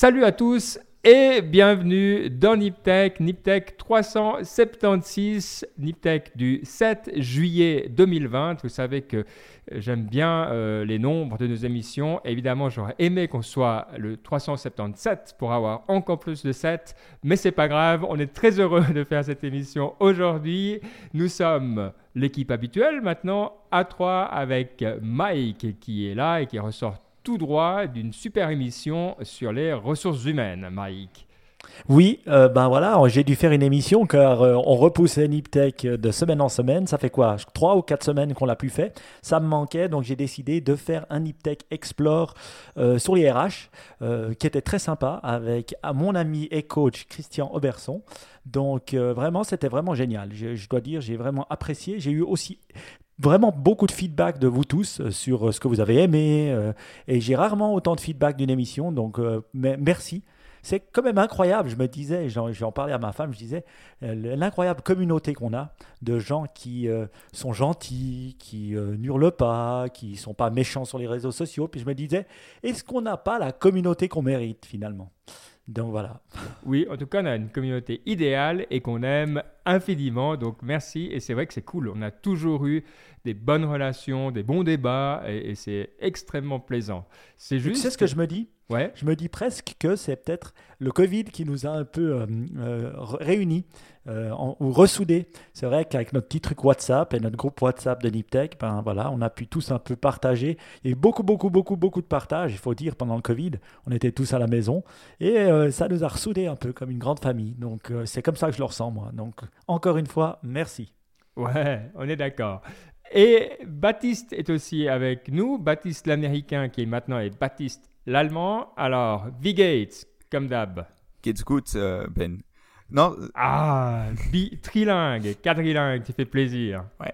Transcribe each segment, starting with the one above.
Salut à tous et bienvenue dans Niptech, Niptech 376, Niptech du 7 juillet 2020. Vous savez que j'aime bien euh, les nombres de nos émissions. Évidemment, j'aurais aimé qu'on soit le 377 pour avoir encore plus de 7, mais c'est pas grave. On est très heureux de faire cette émission aujourd'hui. Nous sommes l'équipe habituelle maintenant à 3 avec Mike qui est là et qui ressort tout droit d'une super émission sur les ressources humaines, Mike. Oui, euh, ben voilà, j'ai dû faire une émission car euh, on repoussait Niptech de semaine en semaine. Ça fait quoi? Trois ou quatre semaines qu'on l'a plus fait. Ça me manquait, donc j'ai décidé de faire un Niptech Explore euh, sur les RH, qui était très sympa avec mon ami et coach Christian Auberson. Donc vraiment, c'était vraiment génial. Je, je dois dire, j'ai vraiment apprécié. J'ai eu aussi vraiment beaucoup de feedback de vous tous euh, sur euh, ce que vous avez aimé. Euh, et j'ai rarement autant de feedback d'une émission. Donc, merci. C'est quand même incroyable. Je me disais, j'en parlais à ma femme, je disais, l'incroyable communauté qu'on a de gens qui sont gentils, qui n'hurlent pas, qui sont pas méchants sur les réseaux sociaux. Puis je me disais, est-ce qu'on n'a pas la communauté qu'on mérite finalement? Donc voilà. Oui, en tout cas, on a une communauté idéale et qu'on aime infiniment. Donc merci. Et c'est vrai que c'est cool. On a toujours eu des bonnes relations, des bons débats et, c'est extrêmement plaisant. C'est juste. Tu sais ce que je me dis? Ouais. Je me dis presque que c'est peut-être le Covid qui nous a un peu euh, euh, réunis euh, ou ressoudés. C'est vrai qu'avec notre petit truc WhatsApp et notre groupe WhatsApp de Niptech, ben voilà, on a pu tous un peu partager. Et beaucoup, beaucoup, beaucoup, beaucoup de partage, il faut dire, pendant le Covid. On était tous à la maison et ça nous a ressoudés un peu comme une grande famille. Donc c'est comme ça que je le ressens, moi. Donc encore une fois, merci. Ouais, on est d'accord. Et Baptiste est aussi avec nous. Baptiste l'américain qui maintenant est Baptiste l'allemand. Alors, wie geht's Comme d'hab? Geht's gut, euh, Ben. Non. Ah, bi trilingue, quadrilingue, tu fais plaisir. Ouais,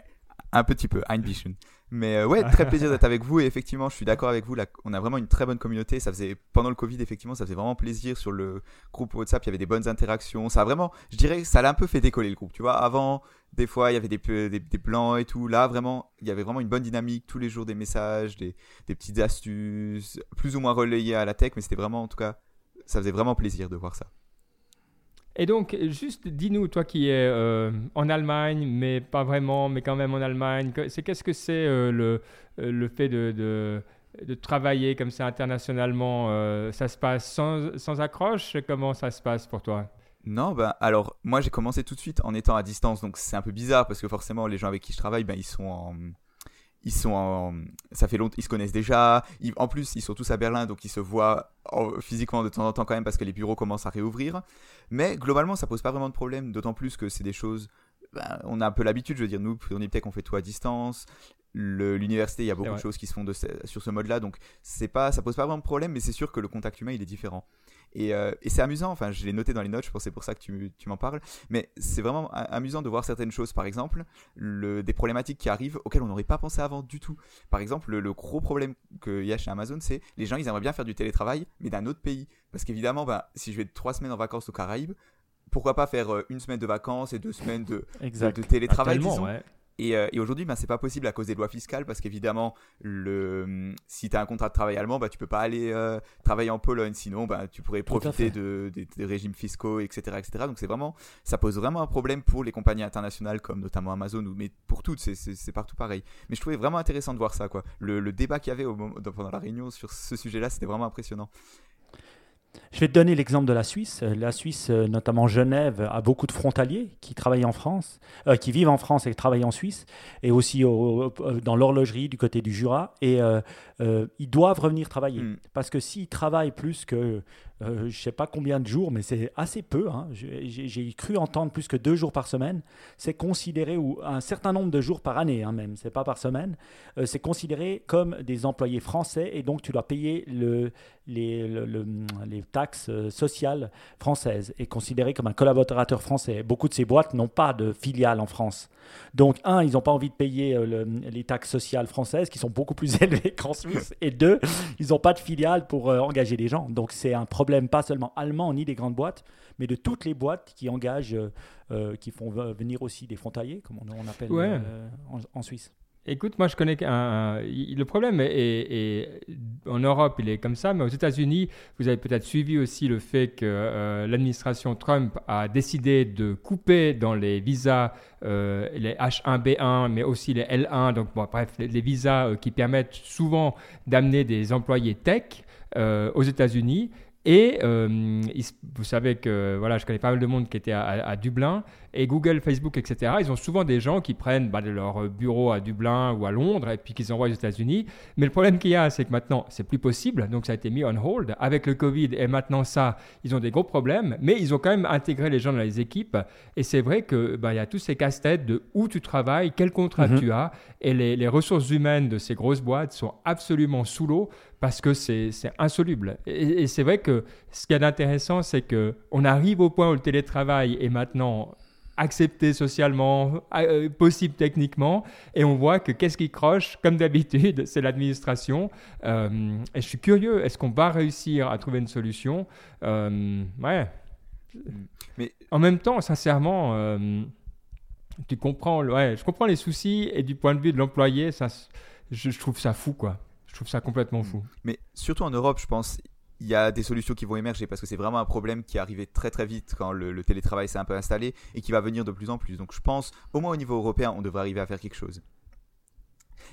un petit peu, ein bisschen. Mais euh, ouais, très plaisir d'être avec vous. Et effectivement, je suis d'accord avec vous. Là, on a vraiment une très bonne communauté. Ça faisait pendant le Covid, effectivement, ça faisait vraiment plaisir sur le groupe WhatsApp. Il y avait des bonnes interactions. Ça a vraiment, je dirais, ça l'a un peu fait décoller le groupe. Tu vois, avant, des fois, il y avait des, plans et tout. Là, vraiment, il y avait vraiment une bonne dynamique. Tous les jours, des messages, des, des petites astuces, plus ou moins relayées à la tech. Mais c'était vraiment, en tout cas, ça faisait vraiment plaisir de voir ça. Et donc, juste dis-nous, toi qui es euh, en Allemagne, mais pas vraiment, mais quand même en Allemagne, c'est qu'est-ce que c'est euh, le, euh, le fait de, de, de, travailler comme ça internationalement Ça se passe sans, sans, accroche? Comment ça se passe pour toi? Non, ben alors moi j'ai commencé tout de suite en étant à distance, donc c'est un peu bizarre parce que forcément les gens avec qui je travaille, ben ils sont en, ils sont en, ça fait longtemps, ils se connaissent déjà. en plus, ils sont tous à Berlin, donc ils se voient physiquement de temps en temps quand même parce que les bureaux commencent à réouvrir. Mais globalement, ça pose pas vraiment de problème, d'autant plus que c'est des choses. Ben, on a un peu l'habitude, je veux dire, nous, on est peut-être qu'on fait tout à distance. L'université, il y a beaucoup de choses qui se font de, sur ce mode-là, donc c'est pas, ça pose pas vraiment de problème, mais c'est sûr que le contact humain, il est différent. Euh, et, c'est amusant, enfin, je l'ai noté dans les notes, je pense c'est pour ça que tu, tu m'en parles. Mais c'est vraiment amusant de voir certaines choses, par exemple, le, des problématiques qui arrivent auxquelles on n'aurait pas pensé avant du tout. Par exemple, le, gros problème qu'il y a chez Amazon, c'est les gens, ils aimeraient bien faire du télétravail, mais d'un autre pays. Parce qu'évidemment, bah, si je vais trois semaines en vacances aux Caraïbes, pourquoi pas faire euh, une semaine de vacances et deux semaines de, de, télétravail ah, ouais. Euh, et, aujourd'hui, ben, c'est pas possible à cause des lois fiscales parce qu'évidemment, le, si tu as un contrat de travail allemand, ben, tu peux pas aller euh, travailler en Pologne. Sinon, ben, tu pourrais profiter de, des régimes fiscaux, etc. etc. Donc, c'est vraiment, ça pose vraiment un problème pour les compagnies internationales comme notamment Amazon, ou, mais pour toutes, c'est partout pareil. Mais je trouvais vraiment intéressant de voir ça. Quoi. Le, le débat qu'il y avait au moment, pendant la réunion sur ce sujet-là, c'était vraiment impressionnant. Je vais te donner l'exemple de la Suisse. La Suisse, euh, notamment Genève, a beaucoup de frontaliers qui travaillent en France, euh, qui vivent en France et qui travaillent en Suisse, et aussi dans l'horlogerie du côté du Jura. Et euh, ils doivent revenir travailler. Mm. Parce que s'ils travaillent plus que euh, je ne sais pas combien de jours, mais c'est assez peu. Hein. J'ai cru entendre plus que deux jours par semaine. C'est considéré, ou un certain nombre de jours par année hein, même, c'est pas par semaine, euh, c'est considéré comme des employés français et donc tu dois payer le, les, les, taxes euh, sociales françaises et considéré comme un collaborateur français. Beaucoup de ces boîtes n'ont pas de filiale en France. Donc, un, ils n'ont pas envie de payer les taxes sociales françaises qui sont beaucoup plus élevées qu'en Suisse. Et deux, ils n'ont pas de filiale pour engager des gens. Donc, c'est un problème problème pas seulement allemand ni des grandes boîtes, mais de toutes les boîtes qui engagent, euh, euh, qui font venir aussi des frontaliers, comme on, appelle euh, en, Suisse. Écoute, moi je connais un. le problème est, en Europe, il est comme ça, mais aux États-Unis, vous avez peut-être suivi aussi le fait que euh, l'administration Trump a décidé de couper dans les visas euh, les H1B1, mais aussi les L1, donc bref, les, visas euh, qui permettent souvent d'amener des employés tech aux États-Unis. Et vous savez que voilà, je connais pas mal de monde qui était à Dublin et Google, Facebook, etc., ils ont souvent des gens qui prennent bah, leur bureau à Dublin ou à Londres et puis qu'ils envoient aux États-Unis. Mais le problème qu'il y a, c'est que maintenant, c'est plus possible. Donc ça a été mis on hold avec le Covid et maintenant ça, ils ont des gros problèmes. Mais ils ont quand même intégré les gens dans les équipes. Et c'est vrai qu'il bah, y a tous ces casse-têtes de où tu travailles, quel contrat mhm. tu as. Et les, ressources humaines de ces grosses boîtes sont absolument sous l'eau parce que c'est insoluble. Et, et c'est vrai que ce qui est intéressant, c'est qu'on arrive au point où le télétravail est maintenant accepté socialement, euh, possible techniquement, et on voit que qu'est-ce qui croche, comme d'habitude, c'est l'administration. Euh, et je suis curieux, est-ce qu'on va réussir à trouver une solution? Euh, Ouais. Mais en même temps, sincèrement, tu comprends, ouais, je comprends les soucis et du point de vue de l'employé, ça, je, je trouve ça fou, quoi. Trouve ça complètement fou. Mais surtout en Europe, je pense, il y a des solutions qui vont émerger parce que c'est vraiment un problème qui est arrivé très très vite quand le, télétravail s'est un peu installé et qui va venir de plus en plus. Donc je pense, au moins au niveau européen, on devrait arriver à faire quelque chose.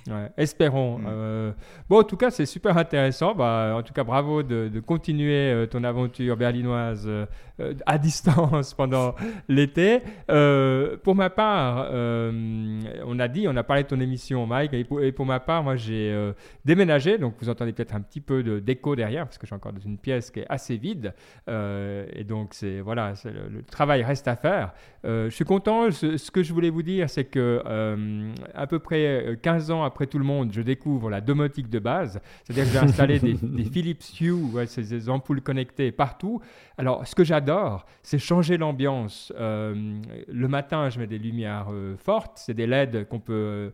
Ouais, espérons. Mm. Euh, bon, en tout cas, c'est super intéressant. Bah, en tout cas, bravo de, continuer euh, ton aventure berlinoise euh, à distance pendant l'été. pour ma part, on a dit, on a parlé de ton émission, Mike, et pour, ma part, moi, j'ai déménagé. Donc, vous entendez peut-être un petit peu d'écho derrière parce que suis encore dans une pièce qui est assez vide. et donc, c'est voilà, le, le, travail reste à faire. Je suis content. Ce, ce, que je voulais vous dire, c'est que à peu près 15 ans après tout le monde, je découvre la domotique de base, c'est-à-dire que j'ai installé des, Philips Hue, ces, ampoules connectées partout. Alors, ce que j'adore, c'est changer l'ambiance. Euh, le matin, je mets des lumières euh, fortes, c'est des LED qu'on peut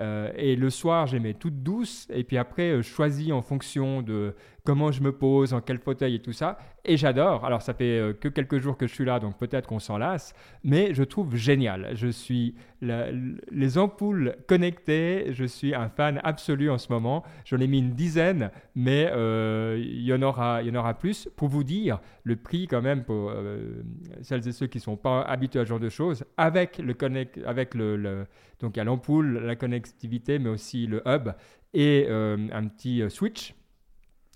euh, et le soir, je les mets toutes douces. Et puis après, je choisis en fonction de comment je me pose, en quel fauteuil et tout ça. Et j'adore. Alors, ça fait euh, que quelques jours que je suis là, donc peut-être qu'on s'en lasse, mais je trouve génial. Je suis les ampoules connectées, je suis un fan absolu en ce moment. J'en ai mis une dizaine, mais euh, il, y en aura, y en aura plus. Pour vous dire, le prix, quand même, pour euh, celles et ceux qui ne sont pas habitués à ce genre de choses, avec le connect, avec le, donc il y a l'ampoule, la connectivité, mais aussi le hub et un petit switch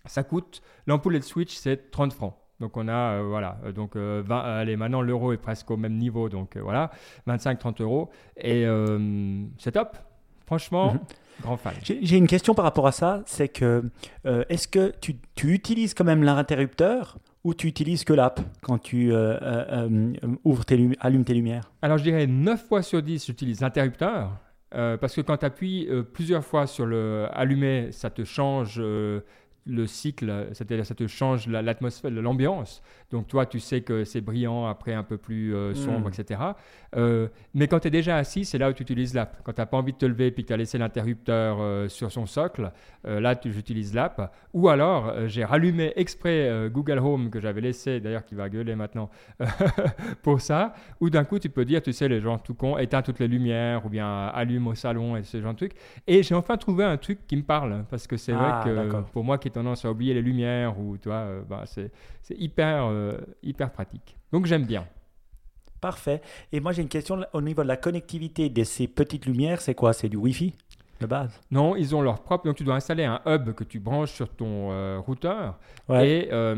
ça coûte, l'ampoule et le switch, c'est 30 francs. Donc on a, euh, voilà, euh, donc euh, allez, maintenant l'euro est presque au même niveau, donc voilà, 25-30 euros. Et c'est top, franchement, mhm. grand fan. J'ai une question par rapport à ça, c'est que est-ce que tu, tu, utilises quand même l'interrupteur ou tu utilises que l'app quand tu ouvres tes allumes tes lumières? Alors je dirais 9 fois sur 10, j'utilise l'interrupteur. Parce que quand tu appuies plusieurs fois sur le allumer, ça te change le cycle, c'est-à-dire ça te change l'atmosphère, l'ambiance. Donc toi, tu sais que c'est brillant, après un peu plus euh, sombre, hmm. etc. Euh, mais quand tu es déjà assis, c'est là où tu utilises l'app. Quand tu n'as pas envie de te lever et que tu as laissé l'interrupteur euh, sur son socle, là, j'utilise l'app. Ou alors, j'ai rallumé exprès Google Home que j'avais laissé, d'ailleurs qui va gueuler maintenant, pour ça. Ou d'un coup, tu peux dire, tu sais, les gens tout con, éteins toutes les lumières ou bien allume au salon et ce genre de trucs. Et j'ai enfin trouvé un truc qui me parle parce que c'est vrai ah, que pour moi qui tendance à oublier les lumières ou tu vois, bah, c'est hyper euh, hyper pratique. Donc j'aime bien. Parfait. Et moi j'ai une question au niveau de la connectivité de ces petites lumières, c'est quoi? C'est du Wi-Fi? De base Non, ils ont leur propre. Donc tu dois installer un hub que tu branches sur ton euh, routeur. Et euh,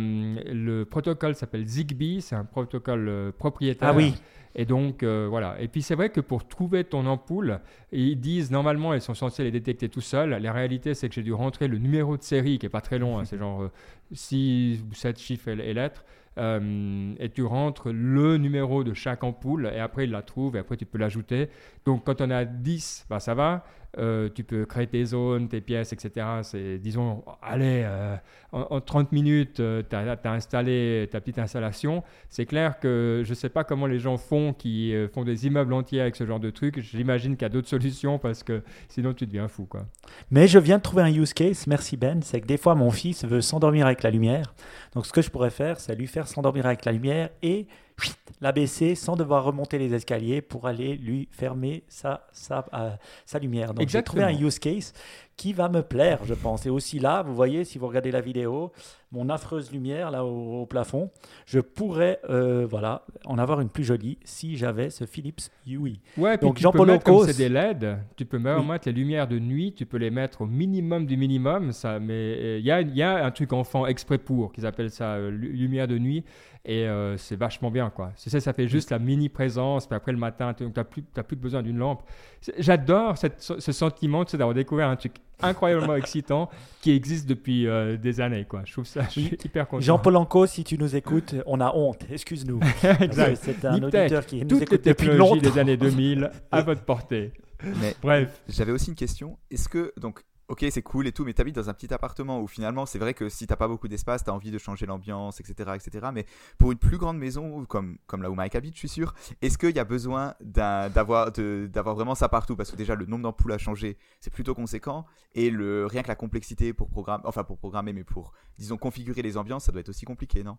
le protocole s'appelle Zigbee, c'est un protocole propriétaire. Ah oui. Et donc, voilà. Et puis, c'est vrai que pour trouver ton ampoule, ils disent normalement, ils sont censés les détecter tout seuls. La réalité, c'est que j'ai dû rentrer le numéro de série, qui est pas très long, hein, c'est genre 6 ou 7 chiffres et lettres. Euh, et tu rentres le numéro de chaque ampoule et après il la trouve et après tu peux l'ajouter. Donc quand on a 10, bah, ça va. Euh, tu peux créer tes zones, tes pièces, etc. C'est, disons, allez, euh, en, 30 minutes, euh, tu as, installé ta petite installation. C'est clair que je ne sais pas comment les gens font qui font des immeubles entiers avec ce genre de truc. J'imagine qu'il y a d'autres solutions parce que sinon tu deviens fou. Quoi. Mais je viens de trouver un use case, merci Ben, c'est que des fois mon fils veut s'endormir avec la lumière. Donc ce que je pourrais faire, c'est lui faire s'endormir avec la lumière et l'abaisser sans devoir remonter les escaliers pour aller lui fermer sa, sa, euh, sa lumière. Donc j'ai trouvé un use case qui va me plaire, je pense. Et aussi là, vous voyez, si vous regardez la vidéo, mon affreuse lumière là au, plafond, je pourrais euh, voilà, en avoir une plus jolie si j'avais ce Philips Hue. Ouais, Donc Jean-Paul c'est des LED, tu peux même mettre les lumières de nuit, tu peux les mettre au minimum du minimum, ça, mais euh, il y, a, y, a, un truc enfant exprès pour, qu'ils appellent ça lumière de nuit. Et euh, c'est vachement bien, quoi. C'est ça, ça fait juste la mini présence. Puis après le matin, tu n'as plus, plus besoin d'une lampe. J'adore ce sentiment d'avoir découvert un truc incroyablement excitant qui existe depuis euh, des années, quoi. Je trouve ça, je suis hyper content. Jean-Paul Anco, si tu nous écoutes, on a honte. Excuse-nous. c'est un auditeur qui nous écoute depuis longtemps. des années 2000 à votre portée. Mais Bref. J'avais aussi une question. Est-ce que donc ok, c'est cool et tout, mais tu habites dans un petit appartement où finalement, c'est vrai que si t'as pas beaucoup d'espace, tu as envie de changer l'ambiance, etc., etc. Mais pour une plus grande maison, comme, comme là où Mike habite, je suis sûr, est-ce qu'il y a besoin d'avoir vraiment ça partout? Parce que déjà, le nombre d'ampoules à changer, c'est plutôt conséquent. Et le, rien que la complexité pour programmer, enfin pour programmer, mais pour, disons, configurer les ambiances, ça doit être aussi compliqué, non?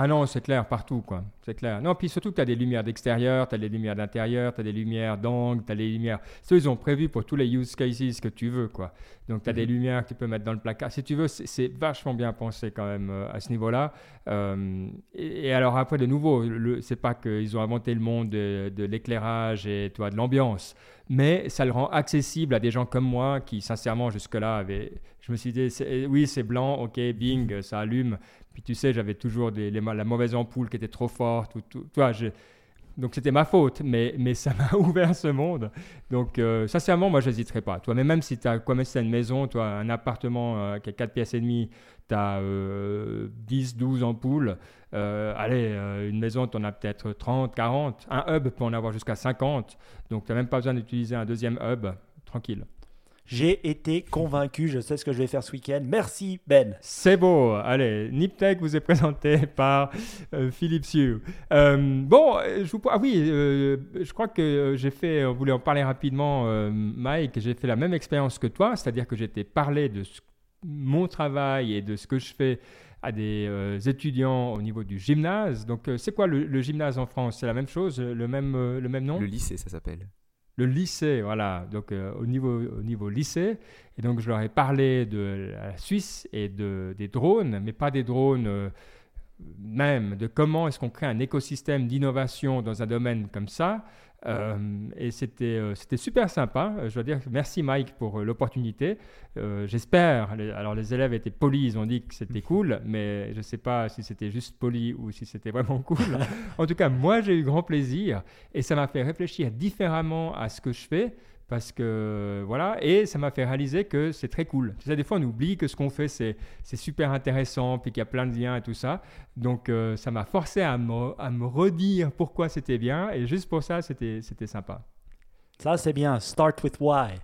Ah non, c'est clair, partout, quoi. C'est clair. Non, puis surtout, tu as des lumières d'extérieur, tu as des lumières d'intérieur, tu as des lumières d'angle, tu as des lumières. Ça, ils ont prévu pour tous les use cases que tu veux, quoi. Donc, tu as des mhm. lumières que tu peux mettre dans le placard. Si tu veux, c'est vachement bien pensé quand même euh, à ce niveau-là. Euh, et, alors, après, de nouveau, c'est pas qu'ils ont inventé le monde de, l'éclairage et toi, de l'ambiance, mais ça le rend accessible à des gens comme moi qui, sincèrement, jusque-là, avaient. Je me suis dit, oui, c'est blanc, ok, bing, ça allume. Tu sais, j'avais toujours des, la mauvaise ampoule qui était trop forte. Ou, tout, toi, donc c'était ma faute, mais, mais ça m'a ouvert ce monde. Donc euh, sincèrement, moi, je n'hésiterai pas. Toi, mais même si tu as comme c'est une maison, toi, un appartement euh, qui a 4 pièces et demie, tu as 10, 12 ampoules. Euh, allez, une maison, tu en as peut-être 30, 40. Un hub peut en avoir jusqu'à 50. Donc tu n'as même pas besoin d'utiliser un deuxième hub. Tranquille. J'ai été convaincu, je sais ce que je vais faire ce week-end. Merci Ben. C'est beau. Allez, Niptech vous est présenté par euh, Philippe Siu. Euh, bon, je vous... ah oui, euh, je crois que j'ai fait, on voulait en parler rapidement, Mike, j'ai fait la même expérience que toi, c'est-à-dire que j'étais parlé de mon travail et de ce que je fais à des étudiants au niveau du gymnase. Donc, c'est quoi le, le, gymnase en France? C'est la même chose, le même, le même nom? Le lycée, ça s'appelle le lycée, voilà, donc euh, au, niveau, au niveau lycée. Et donc je leur ai parlé de la Suisse et de, des drones, mais pas des drones euh, même, de comment est-ce qu'on crée un écosystème d'innovation dans un domaine comme ça. Euh, et c'était euh, c'était super sympa. Je dois dire merci Mike pour euh, l'opportunité. J'espère. Alors les élèves étaient polis, ils ont dit que c'était cool, mais je ne sais pas si c'était juste poli ou si c'était vraiment cool. en tout cas, moi j'ai eu grand plaisir et ça m'a fait réfléchir différemment à ce que je fais parce que voilà, et ça m'a fait réaliser que c'est très cool. Tu sais, des fois on oublie que ce qu'on fait c'est, super intéressant, puis qu'il y a plein de liens et tout ça. Donc euh, ça m'a forcé à me, à me redire pourquoi c'était bien, et juste pour ça c'était, c'était sympa. Ça, c'est bien. Start with why.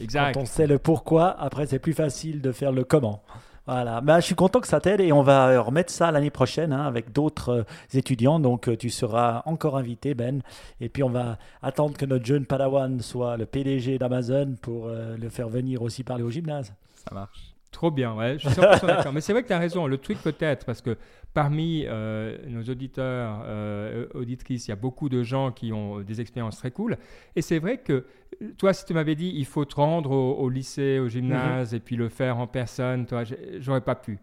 Exact. Quand on sait le pourquoi, après, c'est plus facile de faire le comment. Voilà, bah, je suis content que ça t'aide et on va remettre ça l'année prochaine hein, avec d'autres euh, étudiants. Donc euh, tu seras encore invité, Ben. Et puis on va attendre que notre jeune Padawan soit le PDG d'Amazon pour euh, le faire venir aussi parler au gymnase. Ça marche. Trop bien, ouais, je suis 100% d'accord. Mais c'est vrai que tu as raison. Le truc peut-être, parce que parmi euh, nos auditeurs, euh, auditrices, il y a beaucoup de gens qui ont des expériences très cool. Et c'est vrai que toi, si tu m'avais dit il faut te rendre au, lycée, au gymnase, mm-hmm. et puis le faire en personne, toi, j'aurais pas pu.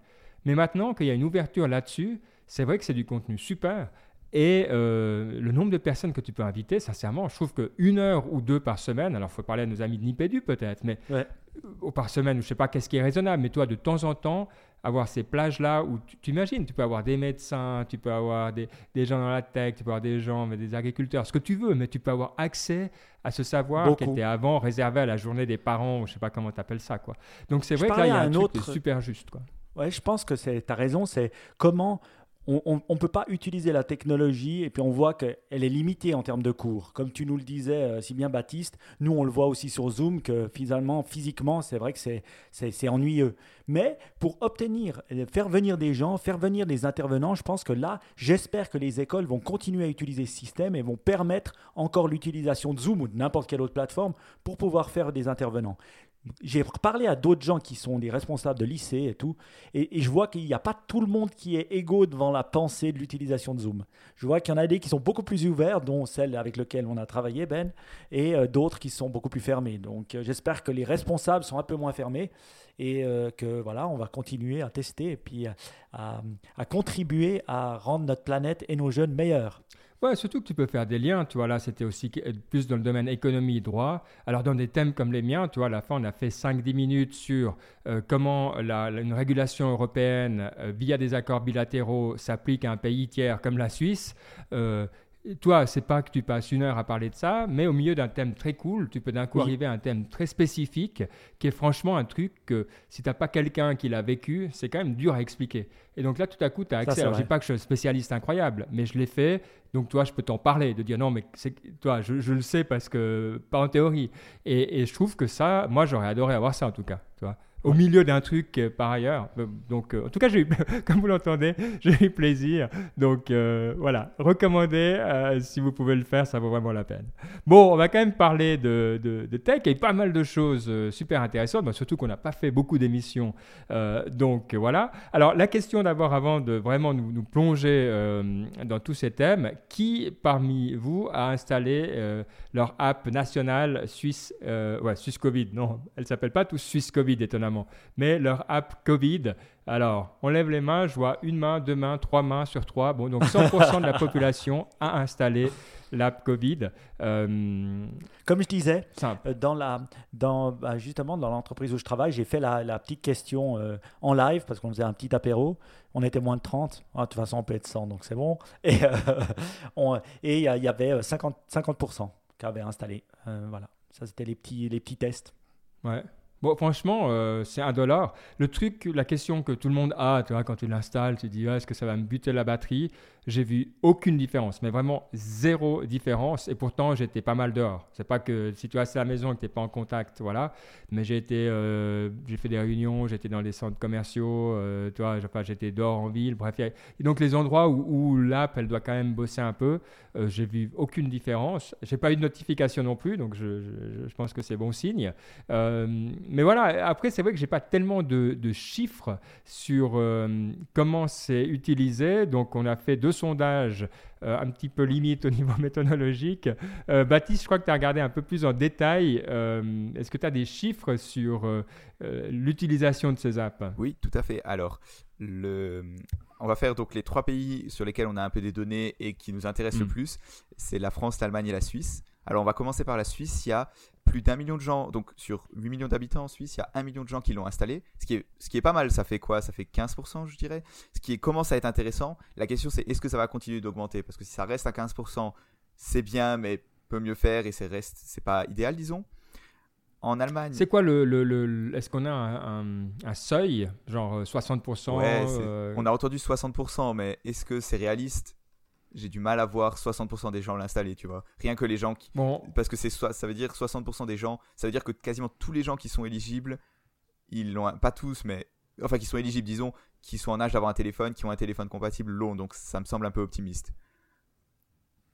Mais maintenant qu'il y a une ouverture là-dessus, c'est vrai que c'est du contenu super. Et euh, le nombre de personnes que tu peux inviter, sincèrement, je trouve qu'une heure ou deux par semaine, alors il faut parler à nos amis de Nipédu peut-être, mais par semaine, je ne sais pas qu'est-ce qui est raisonnable, mais toi, de temps en temps, avoir ces plages-là où tu imagines, tu peux avoir des médecins, tu peux avoir des, gens dans la tech, tu peux avoir des gens, des agriculteurs, ce que tu veux, mais tu peux avoir accès à ce savoir qui était avant réservé à la journée des parents, je ne sais pas comment tu appelles ça. Quoi. Donc c'est vrai que là, il y a un, truc autre... super juste. Quoi. Ouais, je pense que tu as raison, c'est comment on ne peut pas utiliser la technologie et puis on voit qu'elle est limitée en termes de cours. Comme tu nous le disais euh, si bien Baptiste, nous on le voit aussi sur Zoom que finalement, physiquement, c'est vrai que c'est ennuyeux. Mais pour obtenir, euh, faire venir des gens, faire venir des intervenants, je pense que là, j'espère que les écoles vont continuer à utiliser ce système et vont permettre encore l'utilisation de Zoom ou de n'importe quelle autre plateforme pour pouvoir faire des intervenants. J'ai parlé à d'autres gens qui sont des responsables de lycée et tout, et, je vois qu'il n'y a pas tout le monde qui est égaux devant la pensée de l'utilisation de Zoom. Je vois qu'il y en a des qui sont beaucoup plus ouverts, dont celle avec laquelle on a travaillé, Ben, et euh, d'autres qui sont beaucoup plus fermés. Donc euh, j'espère que les responsables sont un peu moins fermés et euh, que voilà, on va continuer à tester et puis à, à contribuer à rendre notre planète et nos jeunes meilleurs. Ouais, surtout que tu peux faire des liens, tu là c'était aussi plus dans le domaine économie, droit. Alors dans des thèmes comme les miens, tu à la fin on a fait 5-10 minutes sur euh, comment la, une régulation européenne euh, via des accords bilatéraux s'applique à un pays tiers comme la Suisse. Euh, toi, c'est pas que tu passes une heure à parler de ça, mais au milieu d'un thème très cool, tu peux d'un coup arriver à un thème très spécifique, qui est franchement un truc que si tu n'as pas quelqu'un qui l'a vécu, c'est quand même dur à expliquer. Et donc là, tout à coup, tu as accès. Alors, je dis pas que je suis un spécialiste incroyable, mais je l'ai fait. Donc, toi, je peux t'en parler, de dire non, mais toi, je, je, le sais parce que, pas en théorie. Et, et je trouve que ça, moi, j'aurais adoré avoir ça en tout cas. Tu vois au milieu d'un truc euh, par ailleurs. Euh, donc, euh, en tout cas, comme vous l'entendez, j'ai eu plaisir. Donc, voilà, recommandé, si vous pouvez le faire, ça vaut vraiment la peine. Bon, on va quand même parler de, de, tech et pas mal de choses super intéressantes, surtout qu'on n'a pas fait beaucoup d'émissions. donc, voilà. Alors, la question d'abord, avant de vraiment nous, plonger dans tous ces thèmes, qui parmi vous a installé leur app nationale Suisse, ouais, Suisse Covid? Non, elle s'appelle pas tous Suisse Covid, étonnamment mais leur app Covid. Alors, on lève les mains, je vois une main, deux mains, trois mains sur trois. Bon, donc 100% de la population a installé l'app Covid. Euh, Comme je disais, euh, dans la, dans, bah, justement dans l'entreprise où je travaille, j'ai fait la, petite question euh, en live parce qu'on faisait un petit apéro. On était moins de 30. Ah, de toute façon, on peut être 100, donc c'est bon. Et il y, avait 50%, 50 qui avaient installé. voilà, ça c'était les petits, les petits tests. Ouais. Bon, franchement, euh, c'est un dollar. Le truc, la question que tout le monde a, tu vois, quand tu l'installes, tu dis, ah, est-ce que ça va me buter la batterie? J'ai vu aucune différence, mais vraiment zéro différence. Et pourtant, j'étais pas mal dehors. C'est pas que si tu restes à la maison et que tu n'es pas en contact, voilà. Mais j'ai été, euh, j'ai fait des réunions, j'étais dans les centres commerciaux, euh, tu vois, j'étais dehors en ville. Bref, donc les endroits où, l'app, elle doit quand même bosser un peu, euh, j'ai vu aucune différence. J'ai pas eu de notification non plus, donc je, je, pense que c'est bon signe. mais voilà, après, c'est vrai que j'ai pas tellement de, de chiffres sur comment c'est utilisé. Donc, on a fait deux sondage euh, un petit peu limite au niveau méthodologique. Euh, Baptiste, je crois que tu as regardé un peu plus en détail. Euh, est-ce que tu as des chiffres sur l'utilisation de ces apps? Oui, tout à fait. Alors, le... on va faire donc les trois pays sur lesquels on a un peu des données et qui nous intéressent le mm. plus. C'est la France, l'Allemagne et la Suisse. Alors, on va commencer par la Suisse. Il y a plus d'un million de gens, donc sur 8 millions d'habitants en Suisse, il y a un million de gens qui l'ont installé, ce qui, est, ce qui est pas mal, ça fait quoi? Ça fait 15% je dirais, ce qui commence à être intéressant? La question c'est est-ce que ça va continuer d'augmenter? Parce que si ça reste à 15%, c'est bien, mais peut mieux faire et c'est reste, c'est pas idéal disons. En Allemagne. C'est quoi le, le, est-ce qu'on a un, un, seuil, genre 60% euh, On a entendu 60%, mais est-ce que c'est réaliste? J'ai du mal à voir 60% des gens l'installer, tu vois. Rien que les gens qui. Bon. Parce que c'est ça veut dire 60% des gens, ça veut dire que quasiment tous les gens qui sont éligibles, ils l'ont. Pas tous, mais. Enfin, qui sont éligibles, disons, qui sont en âge d'avoir un téléphone, qui ont un téléphone compatible, l'ont. Donc ça me semble un peu optimiste.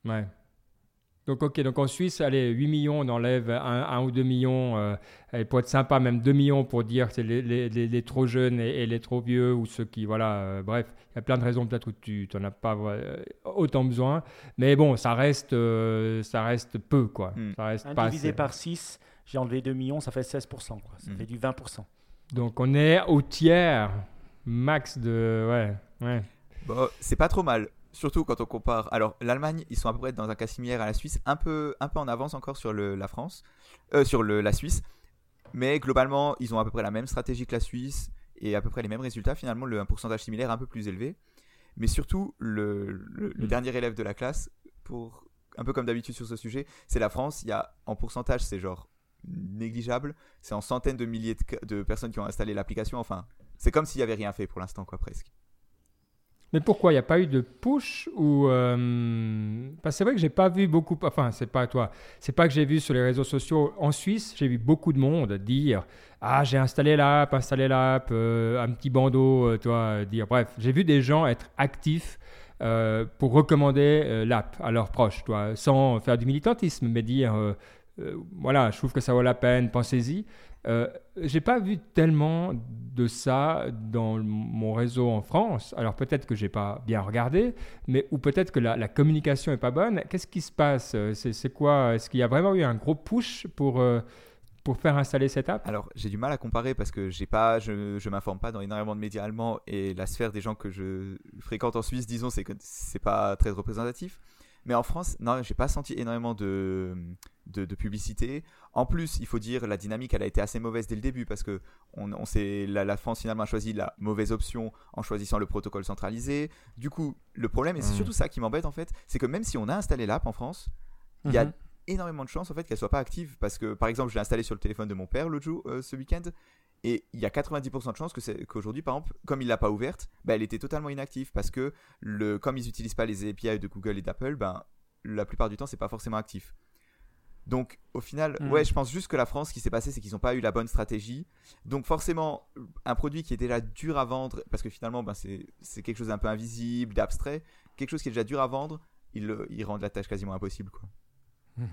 Ouais. Donc, ok, donc en Suisse, allez, 8 millions, on enlève 1, ou 2 millions, euh, pour être sympa, même 2 millions pour dire que c'est les, les, les, trop jeunes et, les trop vieux, ou ceux qui, voilà, euh, bref, il y a plein de raisons peut-être où tu n'en as pas euh, autant besoin. Mais bon, ça reste, euh, ça reste peu, quoi. Hmm. Ça reste pas Divisé par 6, j'ai enlevé 2 millions, ça fait 16%, quoi. ça hmm. fait du 20%. Donc on est au tiers max de... Ouais, ouais. Bon, c'est pas trop mal surtout quand on compare. Alors, l'Allemagne, ils sont à peu près dans un cas similaire à la Suisse, un peu, un peu en avance encore sur le, la France, euh, sur le, la Suisse. Mais globalement, ils ont à peu près la même stratégie que la Suisse et à peu près les mêmes résultats. Finalement, le, un pourcentage similaire un peu plus élevé. Mais surtout, le, le, mm. dernier élève de la classe, pour un peu comme d'habitude sur ce sujet, c'est la France. Il y a en pourcentage, c'est genre négligeable. C'est en centaines de milliers de, de personnes qui ont installé l'application. Enfin, c'est comme s'il n'y avait rien fait pour l'instant, quoi, presque. Mais pourquoi il n'y a pas eu de push ou euh, c'est vrai que j'ai pas vu beaucoup. Enfin, c'est pas toi. C'est pas que j'ai vu sur les réseaux sociaux en Suisse. J'ai vu beaucoup de monde dire ah j'ai installé l'app, installé l'app, euh, un petit bandeau, euh, toi dire. Bref, j'ai vu des gens être actifs pour recommander l'app à leurs proches, toi, sans faire du militantisme, mais dire voilà, je trouve que ça vaut la peine, pensez-y. Euh, j'ai pas vu tellement de ça dans mon réseau en France. Alors peut-être que j'ai pas bien regardé, mais ou peut-être que la, communication est pas bonne. Qu'est-ce qui se passe? C'est quoi? Est-ce qu'il y a vraiment eu un gros push pour pour faire installer cette app? Alors, j'ai du mal à comparer parce que j'ai pas, je, ne m'informe pas dans énormément de médias allemands et la sphère des gens que je fréquente en Suisse, disons, c'est que c'est pas très représentatif. Mais en France, non, j'ai pas senti énormément de, de, publicité. En plus, il faut dire, la dynamique, elle a été assez mauvaise dès le début parce que on, on la, la, France finalement a choisi la mauvaise option en choisissant le protocole centralisé. Du coup, le problème, et c'est hmm. surtout ça qui m'embête en fait, c'est que même si on a installé l'app en France, il y a mhm énormément de chance en fait qu'elle soit pas active parce que par exemple je l'ai installée sur le téléphone de mon père l'autre jour euh, ce week-end et il y a 90% de chances qu'aujourd'hui par exemple comme il l'a pas ouverte bah, elle était totalement inactive parce que le comme ils n'utilisent pas les API de Google et d'Apple ben la plupart du temps c'est pas forcément actif donc au final hmm. ouais je pense juste que la France ce qui s'est passé c'est qu'ils n'ont pas eu la bonne stratégie donc forcément un produit qui est déjà dur à vendre parce que finalement ben, c'est quelque chose d'un peu invisible d'abstrait quelque chose qui est déjà dur à vendre ils, ils rendent la tâche quasiment impossible quoi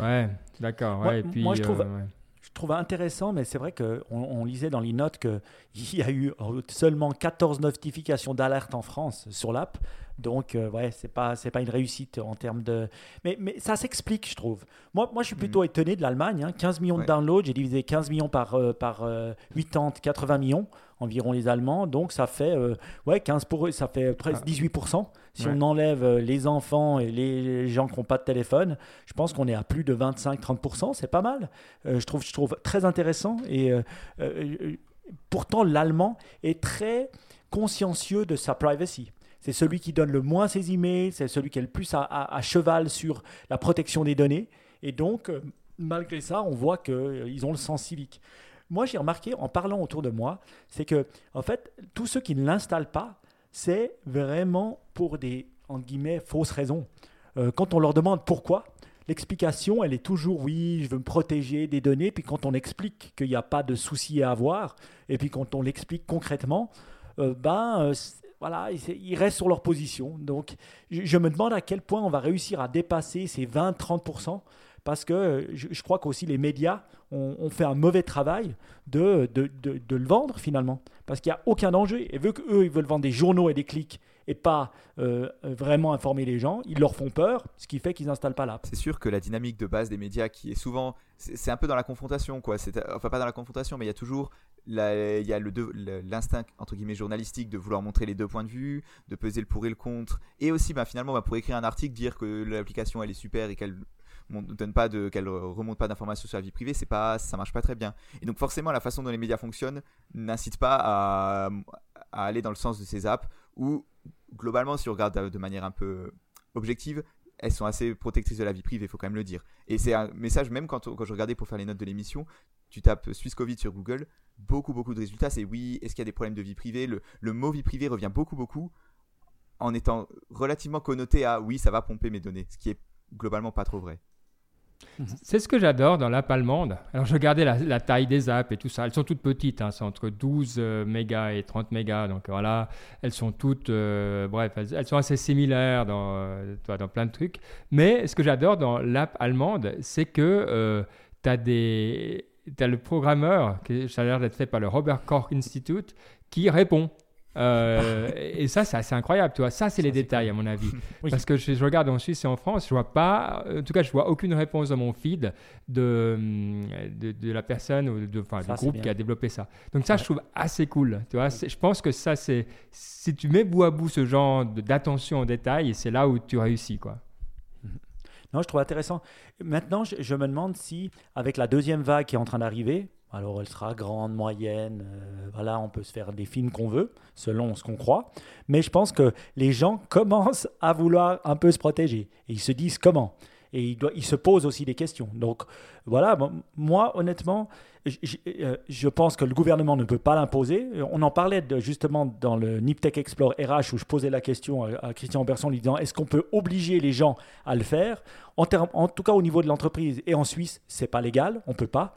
Ouais, d'accord. Ouais, moi, puis, moi, je trouve, euh, je trouve intéressant, mais c'est vrai qu'on on lisait dans les notes qu'il y a eu seulement 14 notifications d'alerte en France sur l'app. Donc, euh, ouais, c'est pas, c'est pas une réussite en termes de. Mais, mais ça s'explique, je trouve. Moi, moi je suis plutôt mm. étonné de l'Allemagne. 15 hein. millions de downloads, j'ai divisé 15 millions par, euh, par 80, 80 millions environ les Allemands. Donc, ça fait, ouais, 15 pour eux, ça fait presque 18%. Ah. Si on enlève les enfants et les gens qui n'ont pas de téléphone, je pense qu'on est à plus de 25-30%. C'est pas mal. je, trouve, je trouve très intéressant. Et pourtant, l'Allemand est très consciencieux de sa privacy. C'est celui qui donne le moins ses emails, c'est celui qui est le plus à, cheval sur la protection des données. Et donc, euh, malgré ça, on voit qu'ils euh, ont le sens civique. Moi, j'ai remarqué en parlant autour de moi, c'est que, en fait, tous ceux qui ne l'installent pas, c'est vraiment pour des, entre guillemets, fausses raisons. Euh, quand on leur demande pourquoi, l'explication, elle est toujours oui, je veux me protéger des données. Puis quand on explique qu'il n'y a pas de souci à avoir, et puis quand on l'explique concrètement, ben, voilà, ils restent sur leur position. Donc, je, me demande à quel point on va réussir à dépasser ces 20-30%, parce que je, crois qu'aussi les médias ont, fait un mauvais travail de, de, de, le vendre finalement, parce qu'il n'y a aucun danger. Et vu qu'eux, ils veulent vendre des journaux et des clics et pas euh, vraiment informer les gens, ils leur font peur, ce qui fait qu'ils n'installent pas l'app. C'est sûr que la dynamique de base des médias qui est souvent, c'est un peu dans la confrontation, quoi. Enfin, pas dans la confrontation, mais il y a toujours il y a l'instinct entre guillemets journalistique de vouloir montrer les deux points de vue, de peser le pour et le contre, et aussi bah, finalement bah, pour écrire un article dire que l'application elle est super et qu'elle ne donne pas de qu'elle remonte pas d'informations sur la vie privée, c'est pas ça marche pas très bien. Et donc forcément la façon dont les médias fonctionnent n'incite pas à, à, aller dans le sens de ces apps où globalement si on regarde de manière un peu objective, elles sont assez protectrices de la vie privée, il faut quand même le dire. Et c'est un message, même quand, quand je regardais pour faire les notes de l'émission, tu tapes Suisse Covid sur Google, beaucoup, beaucoup de résultats, c'est oui, est-ce qu'il y a des problèmes de vie privée? Le, le, mot vie privée revient beaucoup, beaucoup, en étant relativement connoté à oui, ça va pomper mes données, ce qui est globalement pas trop vrai. C'est ce que j'adore dans l'app allemande. Alors, je regardais la, taille des apps et tout ça. Elles sont toutes petites, hein. c'est entre 12 euh, mégas et 30 mégas. Donc voilà, elles sont toutes, euh, bref, elles, sont assez similaires dans, euh, dans plein de trucs. Mais ce que j'adore dans l'app allemande, c'est que tu as des as le programmeur, qui a l'air d'être fait par le Robert Koch Institute, qui répond. Euh, et ça, c'est assez incroyable, tu vois. Ça, c'est les détails, à mon avis. Parce que je, regarde en Suisse et en France, je vois pas, en tout cas, je vois aucune réponse dans mon feed de, de, la personne ou de, enfin, du groupe qui a développé ça. Donc, ça, je trouve assez cool, tu vois. Je pense que ça, c'est, si tu mets bout à bout ce genre d'attention aux détails, c'est là où tu réussis, quoi. Non, je trouve intéressant. Maintenant, je, me demande si, avec la deuxième vague qui est en train d'arriver, alors elle sera grande, moyenne, euh, voilà, on peut se faire des films qu'on veut, selon ce qu'on croit, mais je pense que les gens commencent à vouloir un peu se protéger. Et ils se disent comment et il, doit, il se pose aussi des questions. Donc voilà, moi honnêtement, euh, je, pense que le gouvernement ne peut pas l'imposer. On en parlait justement dans le Niptech Explore RH où je posais la question à, Christian Berson lui disant est-ce qu'on peut obliger les gens à le faire? En, en tout cas au niveau de l'entreprise et en Suisse, c'est pas légal, on peut pas.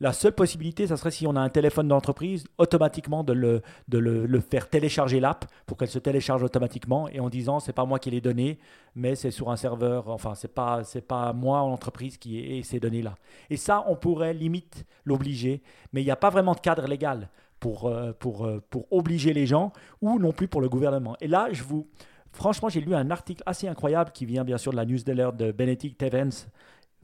La seule possibilité, ça serait si on a un téléphone d'entreprise, automatiquement de le, de le, faire télécharger l'app pour qu'elle se télécharge automatiquement et en disant c'est pas moi qui l'ai donné, mais c'est sur un serveur, enfin c'est pas c'est pas moi en entreprise qui ai ces données là. Et ça, on pourrait limite l'obliger, mais il n'y a pas vraiment de cadre légal pour, euh, pour, euh, pour obliger les gens ou non plus pour le gouvernement. Et là, je vous franchement, j'ai lu un article assez incroyable qui vient bien sûr de la newsletter de Benedict Evans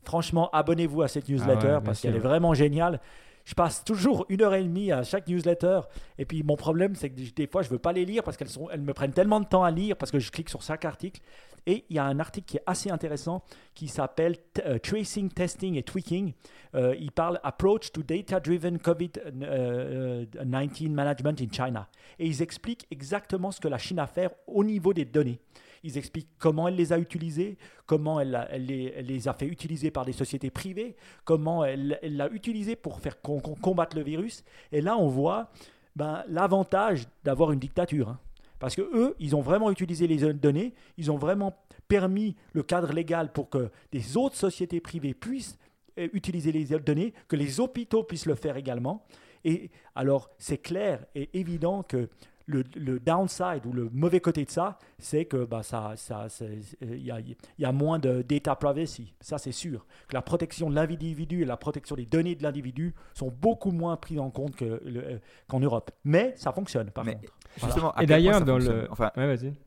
Franchement, abonnez-vous à cette newsletter ah parce qu'elle est vraiment géniale. Je passe toujours une heure et demie à chaque newsletter. Et puis mon problème, c'est que des fois, je ne veux pas les lire parce qu'elles elles me prennent tellement de temps à lire parce que je clique sur chaque article. Et il y a un article qui est assez intéressant qui s'appelle euh, Tracing, Testing et Tweaking. Euh, il parle Approach to Data-Driven COVID-19 euh, Management in China. Et ils expliquent exactement ce que la Chine a fait au niveau des données. Ils expliquent comment elle les a utilisés, comment elle, les, a fait utiliser par des sociétés privées, comment elle l'a utilisé pour faire combattre le virus. Et là, on voit ben, l'avantage d'avoir une dictature. Hein. Parce que eux, ils ont vraiment utilisé les données, ils ont vraiment permis le cadre légal pour que des autres sociétés privées puissent euh, utiliser les données, que les hôpitaux puissent le faire également. Et alors, c'est clair et évident que le, downside ou le mauvais côté de ça, c'est que bah, ça, ça, il y, a, y, a, moins de data privacy. Ça, c'est sûr. Que la protection de l'individu et la protection des données de l'individu sont beaucoup moins prises en compte euh, qu'en Europe. Mais ça fonctionne, par contre. Justement, Et d'ailleurs, dans le. Enfin,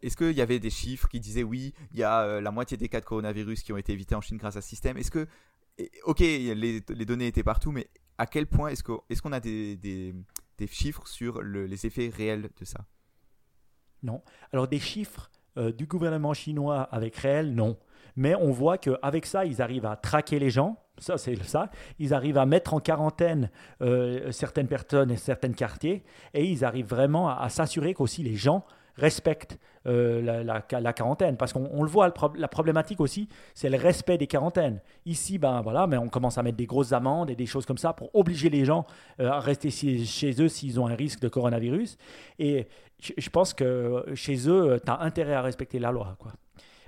est-ce qu'il y avait des chiffres qui disaient oui, il y a euh, la moitié des cas de coronavirus qui ont été évités en Chine grâce à ce système? Est-ce que. Ok, les, les, données étaient partout, mais à quel point est-ce qu'on est qu'on a des, des des chiffres sur les effets réels de ça? Non. Alors des chiffres euh, du gouvernement chinois avec réel, non. Mais on voit qu'avec ça, ils arrivent à traquer les gens. Ça, c'est ça. Ils arrivent à mettre en quarantaine euh, certaines personnes et certains quartiers. Et ils arrivent vraiment à, à s'assurer qu'aussi les gens respectent euh, la, quarantaine. Parce qu'on le voit, la problématique aussi, c'est le respect des quarantaines. Ici, ben voilà, mais on commence à mettre des grosses amendes et des choses comme ça pour obliger les gens euh, à rester chez eux s'ils ont un risque de coronavirus. Et je, pense que chez eux, tu as intérêt à respecter la loi. Quoi.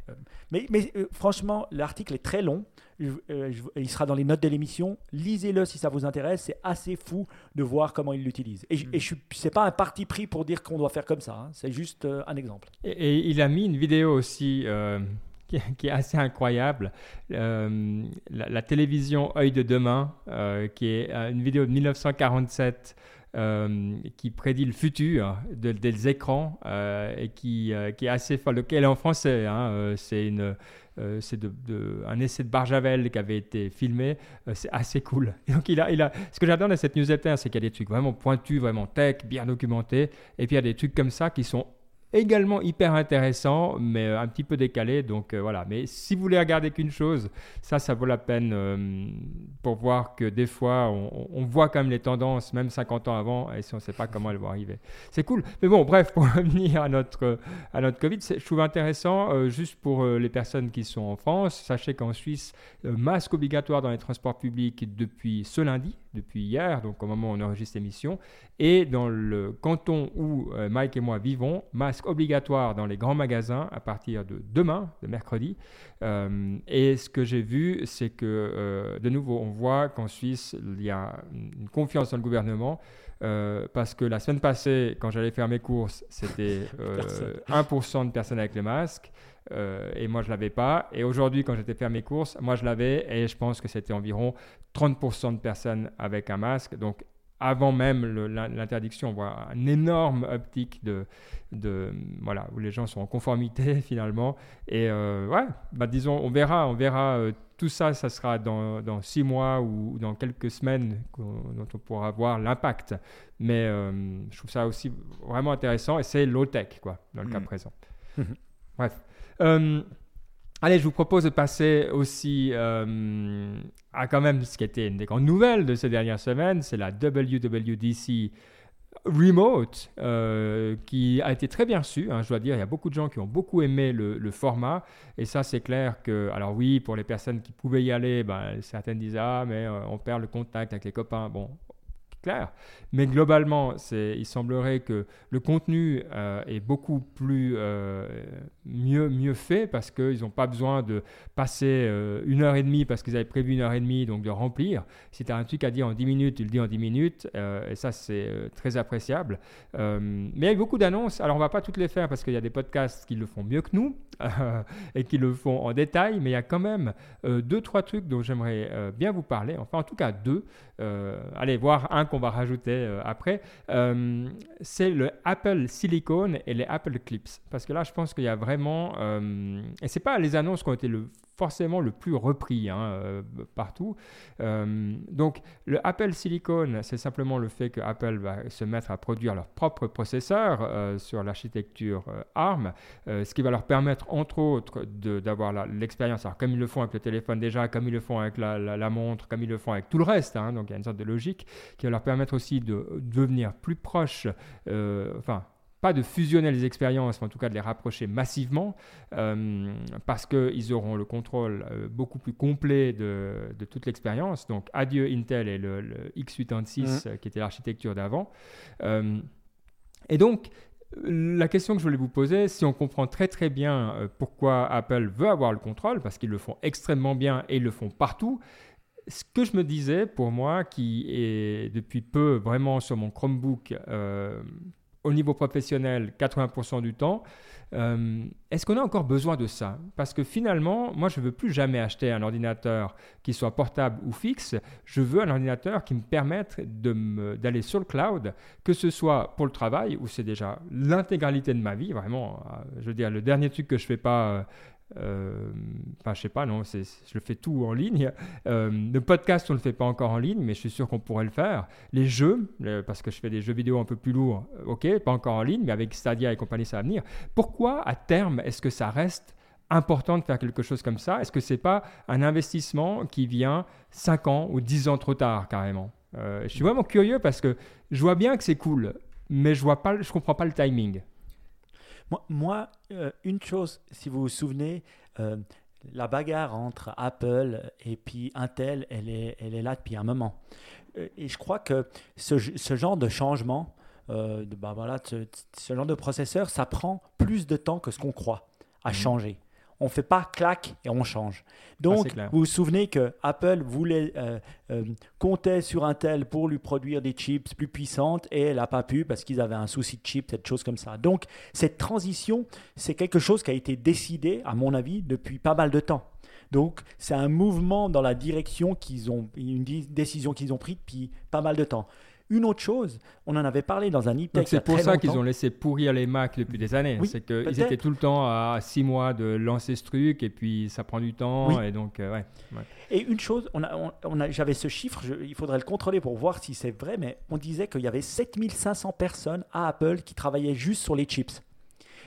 Euh, mais, mais franchement, l'article est très long. Euh, il sera dans les notes de l'émission. Lisez-le si ça vous intéresse. C'est assez fou de voir comment il l'utilise. Et, mm. ce n'est pas un parti pris pour dire qu'on doit faire comme ça. Hein. C'est juste euh, un exemple. Et, il a mis une vidéo aussi euh, qui, est assez incroyable. La, télévision Œil de demain, qui est une vidéo de 1947. qui prédit le futur des écrans et qui, qui, est assez folle. Elle est en français, hein, c'est une, euh, c'est de, un essai de Barjavel qui avait été filmé. Euh, c'est assez cool. donc, il a, il a, ce que j'adore dans cette newsletter, c'est qu'il y a des trucs vraiment pointus, vraiment tech, bien documentés. Et puis, il y a des trucs comme ça qui sont également hyper intéressant, mais euh, un petit peu décalé. Donc euh, voilà. Mais si vous voulez regarder qu'une chose, ça, ça vaut la peine euh, pour voir que des fois, on, voit quand même les tendances, même 50 ans avant, et si on ne sait pas comment elles vont arriver. C'est cool. Mais bon, bref, pour revenir à notre, à notre Covid, je trouve intéressant, juste pour les personnes qui sont en France, sachez qu'en Suisse, masque obligatoire dans les transports publics depuis ce lundi, depuis hier, donc au moment où on enregistre l'émission. Et dans le canton où euh, Mike et moi vivons, masque obligatoire dans les grands magasins à partir de demain, de mercredi. Euh, et ce que j'ai vu, c'est que euh, de nouveau, on voit qu'en Suisse, il y a une confiance dans le gouvernement. parce que la semaine passée, quand j'allais faire mes courses, c'était 1% de personnes avec le masque. Et moi, je l'avais pas. Et aujourd'hui, quand j'étais faire mes courses, moi, je l'avais. Et je pense que c'était environ 30% de personnes avec un masque. Donc, avant même l'interdiction, on voit un énorme uptick de, de, voilà, où les gens sont en conformité finalement. Et euh, ouais, bah, disons, on verra, on verra. Euh, tout ça, ça sera dans, dans, six mois ou dans quelques semaines dont on pourra voir l'impact. Mais euh, je trouve ça aussi vraiment intéressant et c'est low tech quoi, dans le cas mmh. présent. Bref. Allez, je vous propose de passer aussi euh, à quand même ce qui était une des grandes nouvelles de ces dernières semaines, c'est la WWDC Remote, euh, qui a été très bien reçu. Hein, je dois dire, il y a beaucoup de gens qui ont beaucoup aimé le, format. Et ça, c'est clair que, alors oui, pour les personnes qui pouvaient y aller, ben, certaines disaient, ah, mais euh, on perd le contact avec les copains. Bon, clair. Mais globalement, il semblerait que le contenu est beaucoup plus mieux mieux, mieux fait parce qu'ils n'ont pas besoin de passer euh, une heure et demie parce qu'ils avaient prévu une heure et demie, donc de remplir. Si tu as un truc à dire en 10 minutes, tu le dis en 10 minutes, et ça, c'est très appréciable. mais il y a beaucoup d'annonces. Alors, on ne va pas toutes les faire parce qu'il y a des podcasts qui le font mieux que nous et qui le font en détail, mais il y a quand même deux, trois trucs dont j'aimerais bien vous parler. Enfin, en tout cas, deux. allez, voir un qu'on va rajouter après. c'est le Apple Silicon et les Apple Clips. Parce que là, je pense qu'il y a vraiment... Euh, et ce n'est pas les annonces qui ont été le forcément le plus repris hein, euh, partout. Euh, donc le Apple Silicon, c'est simplement le fait que Apple va se mettre à produire leur propre processeur euh, sur l'architecture ARM, ce qui va leur permettre entre autres d'avoir l'expérience, comme ils le font avec le téléphone déjà, comme ils le font avec la, montre, comme ils le font avec tout le reste, hein, donc il y a une sorte de logique qui va leur permettre aussi de devenir plus proches, enfin pas de fusionner les expériences, mais en tout cas de les rapprocher massivement, euh, parce qu'ils auront le contrôle euh, beaucoup plus complet de, toute l'expérience. Donc adieu Intel et le, x86 mmh. euh, qui était l'architecture d'avant. et donc, la question que je voulais vous poser, si on comprend très très bien pourquoi Apple veut avoir le contrôle, parce qu'ils le font extrêmement bien et ils le font partout, ce que je me disais pour moi, qui est depuis peu vraiment sur mon Chromebook au niveau professionnel 80% du temps. Euh, est-ce qu'on a encore besoin de ça? Parce que finalement, moi, je ne veux plus jamais acheter un ordinateur qui soit portable ou fixe. Je veux un ordinateur qui me permette d'aller sur le cloud, que ce soit pour le travail, où c'est déjà l'intégralité de ma vie, vraiment. Euh, je veux dire, le dernier truc que je ne fais pas euh, enfin, je sais pas, non, je le fais tout en ligne. Euh, le podcast, on le fait pas encore en ligne, mais je suis sûr qu'on pourrait le faire. Les jeux, parce que je fais des jeux vidéo un peu plus lourds, ok, pas encore en ligne, mais avec Stadia et compagnie, ça va venir. Pourquoi, à terme, est-ce que ça reste important de faire quelque chose comme ça? Est-ce que c'est pas un investissement qui vient 5 ans ou 10 ans trop tard, carrément? Euh, Je suis vraiment curieux parce que je vois bien que c'est cool, mais je je comprends pas le timing. Moi, euh, une chose, si vous vous souvenez, euh, la bagarre entre Apple et puis Intel, elle est, elle est là depuis un moment. Euh, et je crois que ce, ce genre de changement, de, bah voilà, ce, ce, genre de processeur, ça prend plus de temps que ce qu'on croit à mmh. changer on ne fait pas clac et on change. Donc, vous vous souvenez que Apple voulait euh, euh, comptait sur Intel pour lui produire des chips plus puissantes et elle n'a pas pu parce qu'ils avaient un souci de chip, cette chose comme ça. Donc, cette transition, c'est quelque chose qui a été décidé, à mon avis, depuis pas mal de temps. Donc, c'est un mouvement dans la direction qu'ils ont, une décision qu'ils ont prise depuis pas mal de temps. Une autre chose, on en avait parlé dans un e C'est pour ça qu'ils ont laissé pourrir les Mac depuis des années. c'est qu'ils étaient tout le temps à six mois de lancer ce truc et puis ça prend du temps. Et donc, euh, ouais, Et une chose, on on a, j'avais ce chiffre, il faudrait le contrôler pour voir si c'est vrai, mais on disait qu'il y avait 7500 personnes à Apple qui travaillaient juste sur les chips.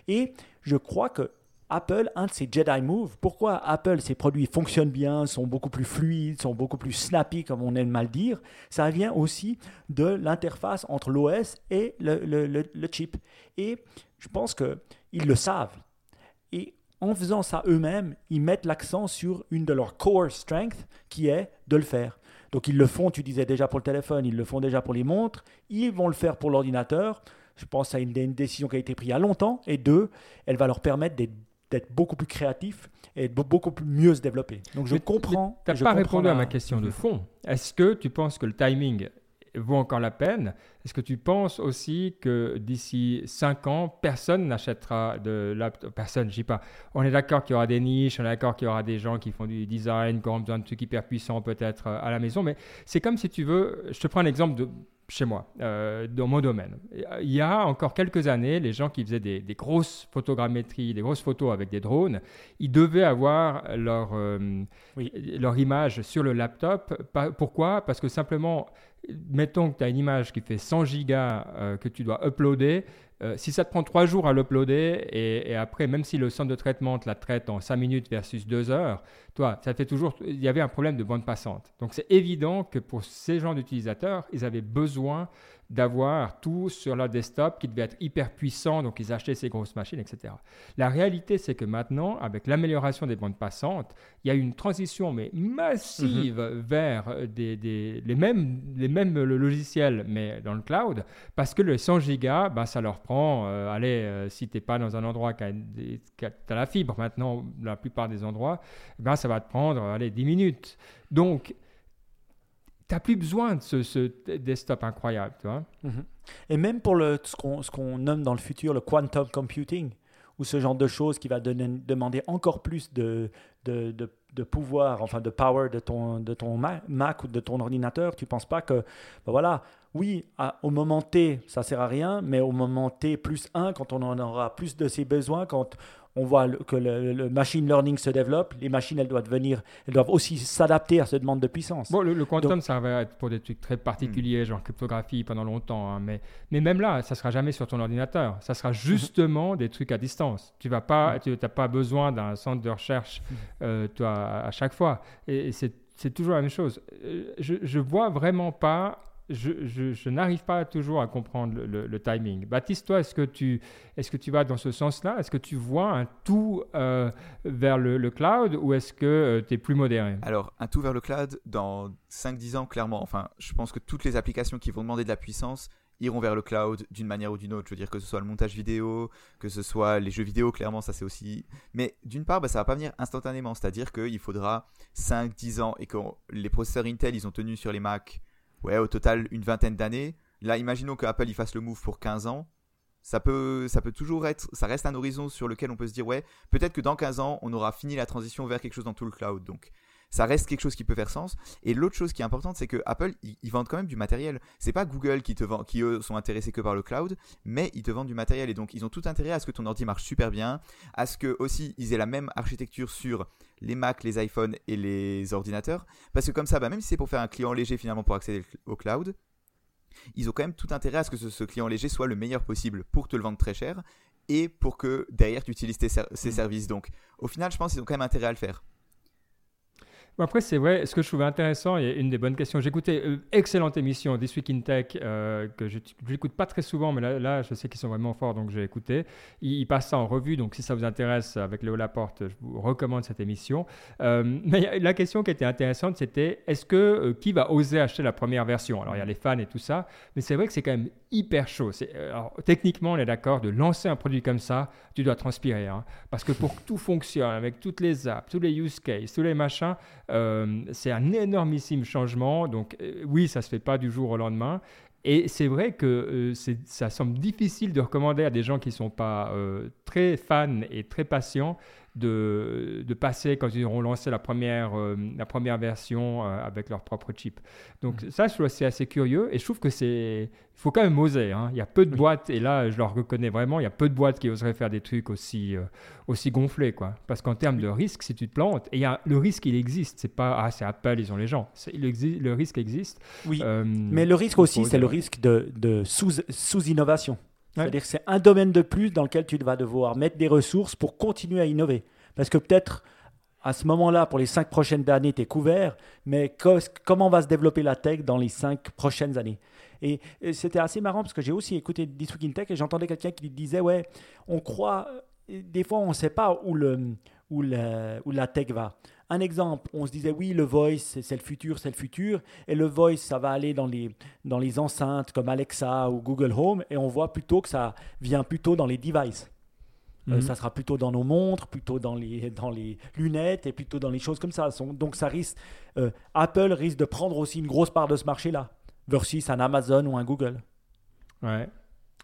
Et je crois que Apple, un de ses Jedi Moves, pourquoi Apple, ses produits fonctionnent bien, sont beaucoup plus fluides, sont beaucoup plus snappy, comme on aime mal dire, ça vient aussi de l'interface entre l'OS et le, chip. Et je pense qu'ils le savent. Et en faisant ça eux-mêmes, ils mettent l'accent sur une de leurs core strengths, qui est de le faire. Donc ils le font, tu disais déjà pour le téléphone, ils le font déjà pour les montres, ils vont le faire pour l'ordinateur. Je pense à une, une décision qui a été prise il y a longtemps. Et deux, elle va leur permettre d'être d'être beaucoup plus créatif et de beaucoup plus mieux se développer. Donc je comprends. Tu n'as pas répondu à ma question de fond. Est-ce que tu penses que le timing vaut encore la peine? Est-ce que tu penses aussi que d'ici 5 ans, personne n'achètera de laptop? Personne, je dis pas. On est d'accord qu'il y aura des niches, on est d'accord qu'il y aura des gens qui font du design, qui auront besoin de trucs hyper puissants peut-être euh, à la maison, mais c'est comme si tu veux, je te prends un exemple de chez moi, euh, dans mon domaine. Il y a encore quelques années, les gens qui faisaient des, grosses photogrammétries, des grosses photos avec des drones, ils devaient avoir leur, euh, leur image sur le laptop. Pourquoi? Parce que simplement, mettons que tu as une image qui fait 100 gigas euh, que tu dois uploader, euh, si ça te prend trois jours à l'uploader et, après, même si le centre de traitement te la traite en 5 minutes versus 2 heures, toi, ça fait toujours. Il y avait un problème de bande passante. Donc c'est évident que pour ces gens d'utilisateurs, ils avaient besoin d'avoir tout sur leur desktop qui devait être hyper puissant, donc ils achetaient ces grosses machines, etc. La réalité, c'est que maintenant, avec l'amélioration des bandes passantes, il y a une transition mais massive Mhm. vers des, des- les, mêmes, les mêmes logiciels, mais dans le cloud, parce que le 100 gigas, ben, ça leur prend, euh, allez, euh, si tu n'es pas dans un endroit qui a, qui a- la fibre maintenant, la plupart des endroits, ben, ça va te prendre, allez, 10 minutes. Donc, plus besoin de ce, desktop incroyable, tu vois. Mhm. Et même pour le, ce qu'on nomme dans le futur le quantum computing, ou ce genre de choses qui va donner- demander encore plus de, pouvoir, enfin de power de ton, Mac ou de ton ordinateur, tu ne penses pas que, ben voilà, oui, au moment T, ça sert à rien, mais au moment T plus 1, quand on en aura plus de ses besoins, quand on voit que le, le machine learning se développe, les machines, elles doivent, venir, elles doivent aussi s'adapter à cette demande de puissance. Bon, le, le quantum, ça va être pour des trucs très particuliers, genre cryptographie pendant longtemps. hein, mais, mais même là, ça sera jamais sur ton ordinateur. Ça sera justement des trucs à distance. Tu vas pas, tu n'as pas besoin d'un centre de recherche, euh, toi, à, à chaque fois. Et, et c'est c'est toujours la même chose. Euh, Je, je vois vraiment pas. Je, n'arrive pas toujours à comprendre le, timing. Baptiste, toi, est-ce que tu, est-ce que tu vas dans ce sens-là? Est-ce que tu vois un tout euh, vers le, cloud ou est-ce que tu es plus modéré? Alors, un tout vers le cloud, dans 5-10 ans, clairement, enfin, je pense que toutes les applications qui vont demander de la puissance iront vers le cloud d'une manière ou d'une autre. Je veux dire que ce soit le montage vidéo, que ce soit les jeux vidéo, clairement, ça c'est aussi... Mais d'une part, bah, ça va pas venir instantanément, c'est-à-dire qu'il faudra 5-10 ans et que les processeurs Intel, ils ont tenu sur les Mac, ouais, au total une vingtaine d'années. Là, imaginons que Apple, il fasse le move pour 15 ans. Ça peut, ça peut toujours être, ça reste un horizon sur lequel on peut se dire, ouais, peut-être que dans 15 ans, on aura fini la transition vers quelque chose dans tout le cloud. Donc, ça reste quelque chose qui peut faire sens. Et l'autre chose qui est importante, c'est que Apple, ils, ils vendent quand même du matériel. C'est pas Google qui te vend, qui eux sont intéressés que par le cloud, mais ils te vendent du matériel. Et donc, ils ont tout intérêt à ce que ton ordi marche super bien, à ce que aussi ils aient la même architecture sur les Mac, les iPhones et les ordinateurs. Parce que comme ça, bah, même si c'est pour faire un client léger finalement pour accéder au cloud, ils ont quand même tout intérêt à ce que ce, ce client léger soit le meilleur possible pour te le vendre très cher et pour que derrière tu utilises tes ser- ces services. Donc, au final, je pense qu'ils ont quand même intérêt à le faire. Après, c'est vrai, ce que je trouvais intéressant, et une des bonnes questions, j'écoutais euh, excellente émission, This Week in Tech, euh, que je n'écoute pas très souvent, mais là, je sais qu'ils sont vraiment forts, donc j'ai écouté. Ils, passent ça en revue, donc si ça vous intéresse, avec Léo Laporte, je vous recommande cette émission. Euh, mais la question qui était intéressante, c'était est-ce que euh, qui va oser acheter la première version? Alors, il y a les fans et tout ça, mais c'est vrai que c'est quand même hyper chaud. Alors, techniquement, on est d'accord, de lancer un produit comme ça, tu dois transpirer. hein. parce que pour que tout fonctionne, avec toutes les apps, tous les use cases, tous les machins, c'est un énormissime changement. Donc euh, oui, ça se fait pas du jour au lendemain. Et c'est vrai que euh, ça semble difficile de recommander à des gens qui ne sont pas euh, très fans et très patients de, de passer quand ils auront lancé la première, euh, la première version euh, avec leur propre chip. Donc ça, je trouve c'est assez curieux et je trouve que c'est... Il faut quand même oser. hein. Il y a peu de boîtes, et là, je le reconnais vraiment, il y a peu de boîtes qui oseraient faire des trucs aussi, euh, aussi gonflés. Quoi. Parce qu'en termes de risque, si tu te plantes, et il y a, le risque, il existe. C'est pas, ah, c'est Apple, ils ont les gens. Exi- le risque existe. Oui. Mais le risque aussi, c'est le risque de, de sous- sous-innovation. C'est-à-dire que c'est un domaine de plus dans lequel tu vas devoir mettre des ressources pour continuer à innover. Parce que peut-être, à ce moment-là, pour les cinq prochaines années, tu es couvert, mais co- comment va se développer la tech dans les cinq prochaines années? Et, c'était assez marrant parce que j'ai aussi écouté This Tech et j'entendais quelqu'un qui disait, ouais, on croit, des fois on ne sait pas où, le, où la tech va. Un exemple, on se disait, oui, le voice, c'est le futur, c'est le futur, et le voice, ça va aller dans les, dans les enceintes comme Alexa ou Google Home, et on voit plutôt que ça vient plutôt dans les devices. Euh, Mhm. ça sera plutôt dans nos montres, plutôt dans les, dans les lunettes et plutôt dans les choses comme ça. Donc ça risque, euh, Apple risque de prendre aussi une grosse part de ce marché-là, versus un Amazon ou un Google. Ouais.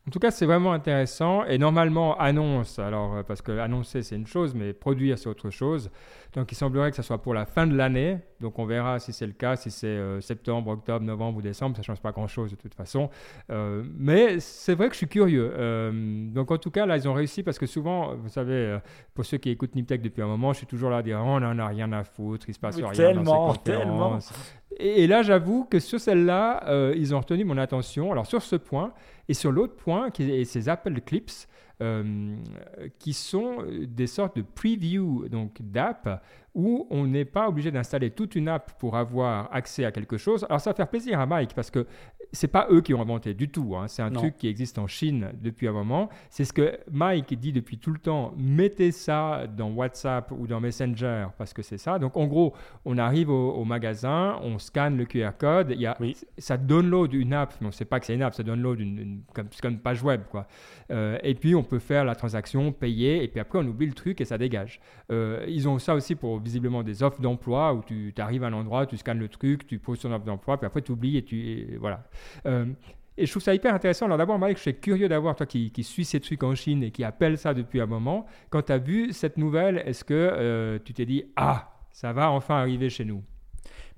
En tout cas, c'est vraiment intéressant. Et normalement, annonce, alors, euh, parce que annoncer, c'est une chose, mais produire, c'est autre chose. Donc, il semblerait que ce soit pour la fin de l'année. Donc, on verra si c'est le cas, si c'est euh, septembre, octobre, novembre ou décembre. Ça ne change pas grand-chose de toute façon. Euh, mais c'est vrai que je suis curieux. Euh, donc, en tout cas, là, ils ont réussi parce que souvent, vous savez, pour ceux qui écoutent Niptech depuis un moment, je suis toujours là à dire oh, on n'en a rien à foutre, il se passe rien tellement, dans ces conférences. Et, et là, j'avoue que sur celle-là, ils ont retenu mon attention. Alors, sur ce point, et sur l'autre point, qui est ces Apple Clips, qui sont des sortes de preview donc d'app où on n'est pas obligé d'installer toute une app pour avoir accès à quelque chose. Alors ça va faire plaisir à Mike parce que c'est pas eux qui ont inventé du tout. hein. C'est un Non. truc qui existe en Chine depuis un moment. C'est ce que Mike dit depuis tout le temps. Mettez ça dans WhatsApp ou dans Messenger parce que c'est ça. Donc en gros, on arrive au, au magasin, on scanne le QR code. Il y a, Oui. Ça download une app, mais on ne sait pas que c'est une app. Ça download une, une- comme, page web, quoi. Euh, et puis on peut faire la transaction, payer, et puis après on oublie le truc et ça dégage. Euh, ils ont ça aussi pour visiblement des offres d'emploi où tu arrives à un endroit, tu scannes le truc, tu poses ton offre d'emploi, puis après tu oublies et tu et voilà. Euh, et je trouve ça hyper intéressant. Alors d'abord, Mike, je suis curieux d'avoir, toi qui, qui suis ces trucs en Chine et qui appelle ça depuis un moment, quand tu as vu cette nouvelle, est-ce que euh, tu t'es dit, ah, ça va enfin arriver chez nous?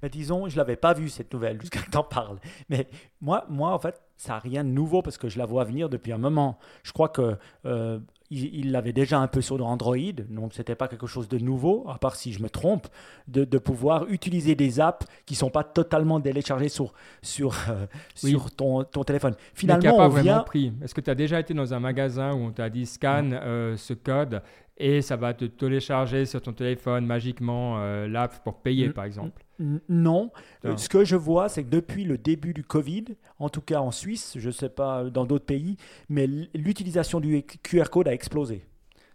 Mais disons, je l'avais pas vue cette nouvelle jusqu'à que tu en parles. Mais moi, moi, en fait, ça n'a rien de nouveau parce que je la vois venir depuis un moment. Je crois que euh, il l'avait déjà un peu sur Android, donc c'était pas quelque chose de nouveau, à part si je me trompe, de, de pouvoir utiliser des apps qui sont pas totalement téléchargées sur sur euh, Oui. sur ton, ton téléphone. mais qui Finalement, pas on vraiment vient. pris. Est-ce que tu as déjà été dans un magasin où on t'a dit scanne euh, ce code et ça va te télécharger sur ton téléphone magiquement euh, l'app pour payer, Mm. par exemple? Non. Ce que je vois, c'est que depuis le début du Covid, en tout cas en Suisse, je ne sais pas dans d'autres pays, mais l'utilisation du QR code a explosé.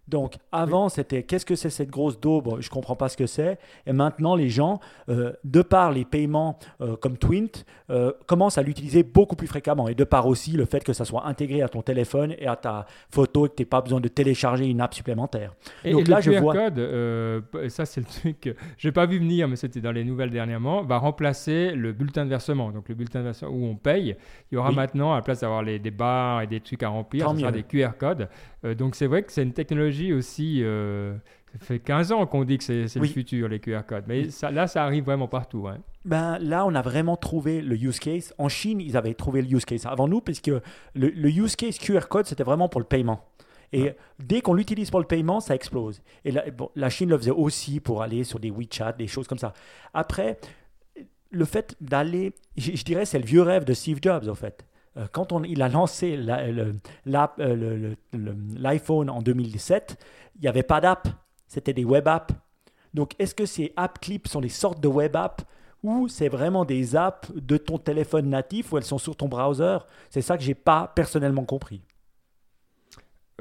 Donc avant, c'était qu'est-ce que c'est cette grosse daube? Je ne comprends pas ce que c'est. Et maintenant, les gens, euh, de par les paiements euh, comme Twint, euh, commencent à l'utiliser beaucoup plus fréquemment. Et de par aussi le fait que ça soit intégré à ton téléphone et à ta photo et que tu n'aies pas besoin de télécharger une app supplémentaire. Et, Donc et là, le je QR vois- code, ça c'est le truc que j'ai pas vu venir, mais c'était dans les nouvelles dernièrement, va remplacer le bulletin de versement. Donc le bulletin de versement où on paye, il y aura Oui. maintenant, à la place d'avoir des barres et des trucs à remplir, ce sera des QR codes. Donc c'est vrai que c'est une technologie aussi. euh, ça fait 15 ans qu'on dit que c'est Oui. le futur, les QR codes. Mais ça, là, ça arrive vraiment partout. hein. Ben, là, on a vraiment trouvé le use case. En Chine, ils avaient trouvé le use case avant nous, puisque le, le use case QR code, c'était vraiment pour le paiement. Et dès qu'on l'utilise pour le paiement, ça explose. Et la, bon, la Chine le faisait aussi pour aller sur des WeChat, des choses comme ça. Après, le fait d'aller, je, je dirais, c'est le vieux rêve de Steve Jobs, en fait. Euh, Quand on, il a lancé la- le- euh, le- l'iPhone en 2017, il n'y avait pas d'app, c'était des web apps. Donc, est-ce que ces app clips sont des sortes de web apps ou c'est vraiment des apps de ton téléphone natif ou elles sont sur ton browser? C'est ça que j'ai pas personnellement compris.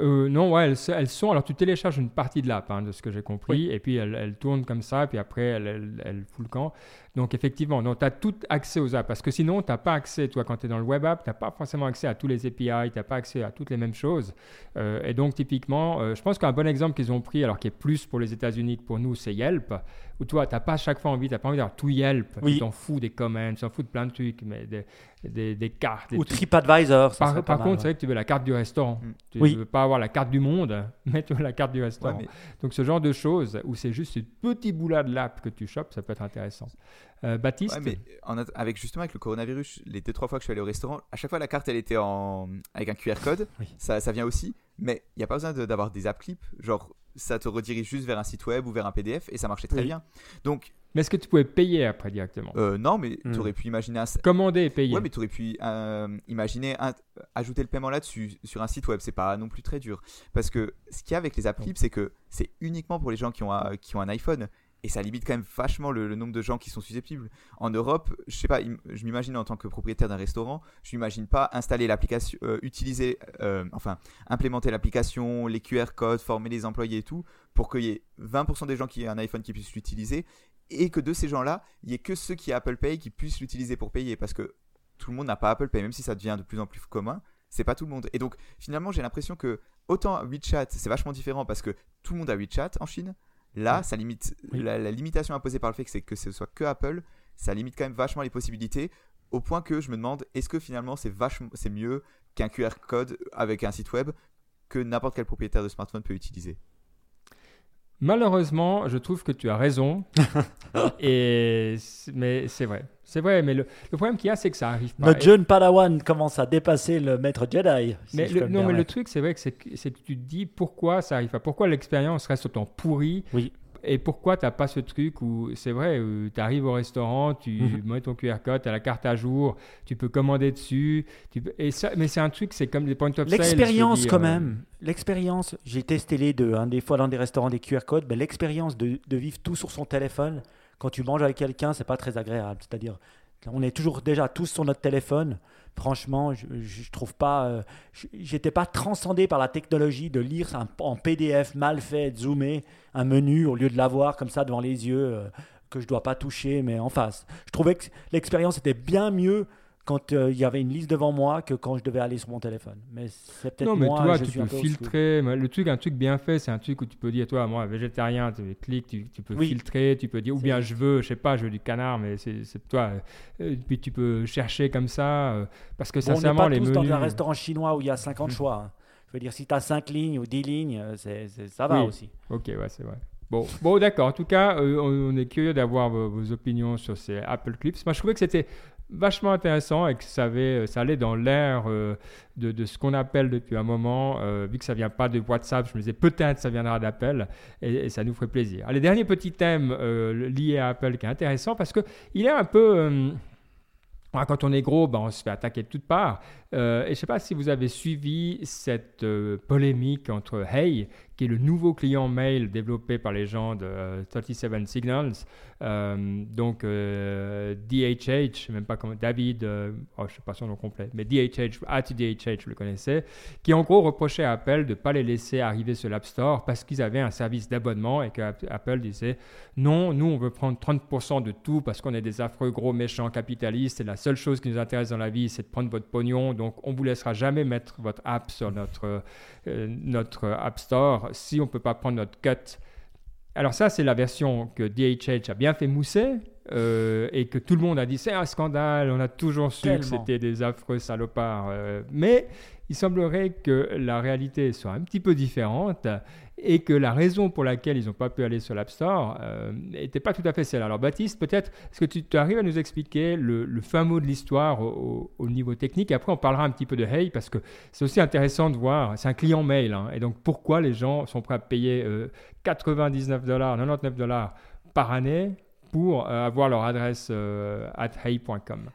Euh, non, ouais, elles, elles sont. Alors, tu télécharges une partie de l'app, hein, de ce que j'ai compris, et puis elle, elle tourne comme ça, puis après, elle, elle, elle fout le camp. Donc, effectivement, tu as tout accès aux apps, parce que sinon, tu n'as pas accès, toi, quand tu es dans le web app, tu n'as pas forcément accès à tous les API, tu n'as pas accès à toutes les mêmes choses. Euh, et donc, typiquement, euh, je pense qu'un bon exemple qu'ils ont pris, alors qui est plus pour les États-Unis que pour nous, c'est Yelp, où toi, tu n'as pas à chaque fois envie, tu n'as pas envie d'avoir tout Yelp, Oui. tu t'en fous des comments, tu t'en fous de plein de trucs, mais des, des, des cartes. des Ou trucs. TripAdvisor. ça Par, mal, contre, c'est vrai que tu veux la carte du restaurant. Mm. Tu Oui. ne veux pas avoir la carte du monde, mais tu veux la carte du Ouais, restaurant. mais Donc, ce genre de choses où c'est juste une petit boula de l'app que tu chopes, ça peut être intéressant. Euh, Baptiste Ouais, mais en avec justement avec le coronavirus, les deux trois fois que je suis allé au restaurant, à chaque fois la carte elle était en avec un QR code, Oui. ça, ça vient aussi, mais il n'y a pas besoin de- d'avoir des app clips, genre ça te redirige juste vers un site web ou vers un PDF et ça marchait très Oui. bien. Donc Mais est-ce que tu pouvais payer après directement? Euh, non, mais Hmm. tu aurais pu imaginer un, Commander et payer. Ouais, mais tu aurais pu euh, imaginer un- ajouter le paiement là-dessus sur un site web. C'est pas non plus très dur. Parce que ce qu'il y a avec les app clips, c'est que c'est uniquement pour les gens qui ont, un, qui ont un iPhone. Et ça limite quand même vachement le, nombre de gens qui sont susceptibles. En Europe, je sais pas, je m'imagine en tant que propriétaire d'un restaurant, je m'imagine pas installer l'application, euh, utiliser, euh, enfin, implémenter l'application, les QR codes, former les employés et tout, pour qu'il y ait 20% des gens qui aient un iPhone qui puissent l'utiliser, et que de ces gens-là, il y ait que ceux qui ont Apple Pay qui puissent l'utiliser pour payer. Parce que tout le monde n'a pas Apple Pay, même si ça devient de plus en plus commun, c'est pas tout le monde. Et donc finalement, j'ai l'impression que autant WeChat, c'est vachement différent parce que tout le monde a WeChat en Chine. Là, ça limite Oui. la, la limitation imposée par le fait que c'est que ce soit que Apple, ça limite quand même vachement les possibilités. Au point que je me demande, est-ce que finalement c'est vachement, c'est mieux qu'un QR code avec un site web que n'importe quel propriétaire de smartphone peut utiliser? Malheureusement, je trouve que tu as raison. et mais c'est vrai. C'est vrai, mais le, le problème qu'il y a, c'est que ça arrive pas. Notre jeune Padawan commence à dépasser le maître Jedi. si Mais le- non, mais le truc, c'est vrai que c'est que tu te dis pourquoi ça arrive pas, pourquoi l'expérience reste autant pourrie. Oui. Et pourquoi tu n'as pas ce truc où, c'est vrai, tu arrives au restaurant, tu Mhm. mets ton QR code, tu as la carte à jour, tu peux commander dessus. Tu peux- et ça, mais c'est un truc, c'est comme des point of L'expérience quand même, l'expérience, j'ai testé les deux, hein, des fois dans des restaurants des QR codes, ben, l'expérience de, de vivre tout sur son téléphone, quand tu manges avec quelqu'un, c'est pas très agréable. C'est-à-dire, on est toujours déjà tous sur notre téléphone. Franchement, je, je trouve pas, euh, j'étais pas transcendé par la technologie de lire un- en PDF mal fait, zoomé, un menu au lieu de l'avoir comme ça devant les yeux euh, que je dois pas toucher, mais en face. Je trouvais que l'expérience était bien mieux quand euh, il y avait une liste devant moi que quand je devais aller sur mon téléphone. Mais c'est peut-être Non, mais moi, toi, je tu suis peux filtrer. Le truc, un truc bien fait, c'est un truc où tu peux dire, toi, moi, végétarien, tu cliques, tu, tu peux Oui. filtrer, tu peux dire, ou bien je veux, je sais pas, je veux du canard, mais c'est toi. euh, puis tu peux chercher comme ça, euh, parce que Bon, on n'est sincèrement, pas les tous menus. dans un restaurant chinois où il y a 50 Mhm. choix. hein. Je veux dire, si tu as 5 lignes ou 10 lignes, ça va Oui. aussi. Ok, ouais, c'est vrai. Bon, bon d'accord. En tout cas, euh, on, on est curieux d'avoir vos, vos opinions sur ces Apple Clips. Moi, je trouvais que c'était vachement intéressant et que ça, ça allait dans l'air euh, de, ce qu'on appelle depuis un moment. euh, vu que ça vient pas de WhatsApp, je me disais peut-être ça viendra d'Apple et, ça nous ferait plaisir. Allez, dernier petit thème euh, lié à Apple qui est intéressant parce que il est un peu. euh, ouais, quand on est gros, ben, on se fait attaquer de toutes parts. Euh, et je ne sais pas si vous avez suivi cette euh, polémique entre Hey, qui est le nouveau client mail développé par les gens de euh, 37 Signals, euh, donc DHH, je sais même pas comment, David, oh, je sais pas son nom complet, mais DHH, at DHH, je le connaissais, qui en gros reprochait à Apple de ne pas les laisser arriver sur l'App Store parce qu'ils avaient un service d'abonnement et que App- Apple disait non, nous on veut prendre 30% de tout parce qu'on est des affreux gros méchants capitalistes et la seule chose qui nous intéresse dans la vie c'est de prendre votre pognon, on vous laissera jamais mettre votre app sur notre, euh, notre App Store si on peut pas prendre notre cut. Alors ça, c'est la version que DHH a bien fait mousser euh, et que tout le monde a dit c'est un scandale, on a toujours su que c'était des affreux salopards. euh, mais il semblerait que la réalité soit un petit peu différente et que la raison pour laquelle ils n'ont pas pu aller sur l'App Store n'était pas tout à fait celle. Alors Baptiste, peut-être, est-ce que tu, arrives à nous expliquer le, le fin mot de l'histoire au, au- au niveau technique? Après on parlera un petit peu de Hey parce que c'est aussi intéressant de voir, c'est un client mail, hein, et donc pourquoi les gens sont prêts à payer euh, 99 dollars, 99 dollars par année pour euh, avoir leur adresse euh, at hey.com.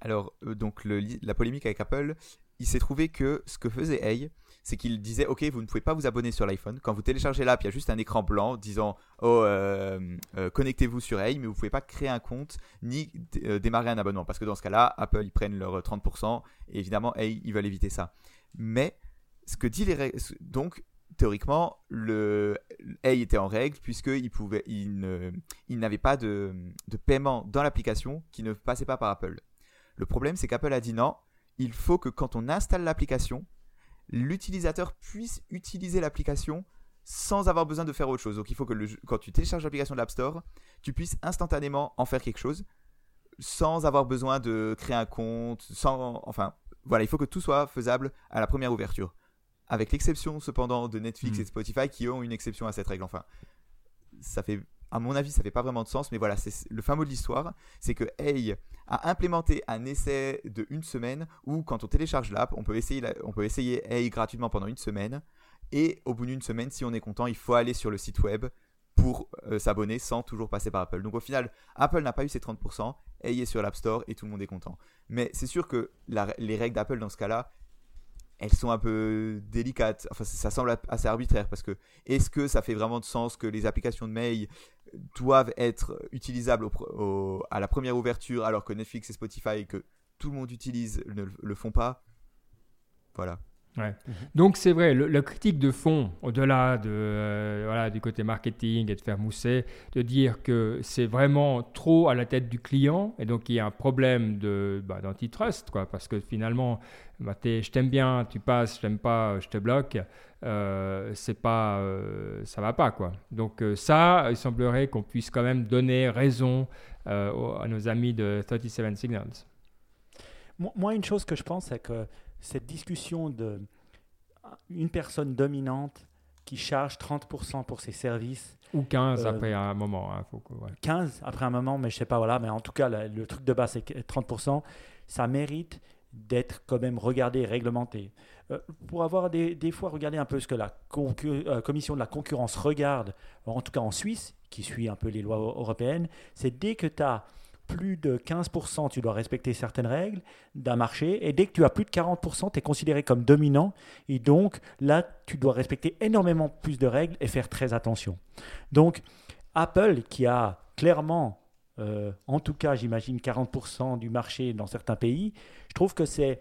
Alors, euh, donc, la polémique avec Apple, il s'est trouvé que ce que faisait Hey, c'est qu'il disait Ok, vous ne pouvez pas vous abonner sur l'iPhone. Quand vous téléchargez l'app, il y a juste un écran blanc disant Oh, euh, euh, connectez-vous sur Hey, mais vous ne pouvez pas créer un compte ni euh, démarrer un abonnement. Parce que dans ce cas-là, Apple, ils prennent leurs 30%. Et évidemment, Hey, ils veulent éviter ça. Mais, ce que dit les. Donc, théoriquement, le était en règle puisqu'il pouvait, il n'avait pas de paiement dans l'application qui ne passait pas par Apple. Le problème, c'est qu'Apple a dit non, il faut que quand on installe l'application, l'utilisateur puisse utiliser l'application sans avoir besoin de faire autre chose. Donc il faut que le jeu- quand tu télécharges l'application de l'App Store, tu puisses instantanément en faire quelque chose sans avoir besoin de créer un compte, sans enfin voilà, il faut que tout soit faisable à la première ouverture. Avec l'exception cependant de Netflix Hmm. et Spotify qui ont une exception à cette règle. Enfin, ça fait à mon avis, ça fait pas vraiment de sens, mais voilà, c'est le fin mot de l'histoire, c'est que Hey a implémenté un essai de une semaine où quand on télécharge l'app, on peut essayer, on peut essayer Hey gratuitement pendant une semaine, et au bout d'une semaine, si on est content, il faut aller sur le site web pour euh, s'abonner sans toujours passer par Apple. Donc au final, Apple n'a pas eu ses 30%, Hey est sur l'App Store et tout le monde est content. Mais c'est sûr que les règles d'Apple dans ce cas-là, elles sont un peu délicates. Enfin, ça semble assez arbitraire parce que est-ce que ça fait vraiment de sens que les applications de mail doivent être utilisables à la première ouverture alors que Netflix et Spotify que tout le monde utilise ne le font pas Voilà. Donc c'est vrai, le, la critique de fond, au-delà de, euh, voilà, du côté marketing et de faire mousser, de dire que c'est vraiment trop à la tête du client et donc il y a un problème de, bah, d'antitrust, quoi, parce que finalement, bah, t'es- je t'aime bien, tu passes, je t'aime pas, je te bloque, euh, c'est pas, euh, ça va pas, quoi. Donc euh, ça, il semblerait qu'on puisse quand même donner raison euh, aux- à nos amis de 37 Signals. Moi- Moi, une chose que je pense, c'est que cette discussion de une personne dominante qui charge 30% pour ses services, Ou 15 Euh, après un moment. hein, faut que- ouais. 15 après un moment, mais je sais pas, voilà, mais en tout cas, le, le truc de base, c'est que 30%, ça mérite d'être quand même regardé et réglementé. euh, pour avoir des, des, fois regardé un peu ce que la euh, commission de la concurrence regarde, en tout cas en Suisse, qui suit un peu les lois européennes, c'est dès que tu as plus de 15%, tu dois respecter certaines règles d'un marché. Et dès que tu as plus de 40%, tu es considéré comme dominant. Et donc, là, tu dois respecter énormément plus de règles et faire très attention. Donc, Apple, qui a clairement, euh, en tout cas, j'imagine, 40% du marché dans certains pays, je trouve que c'est,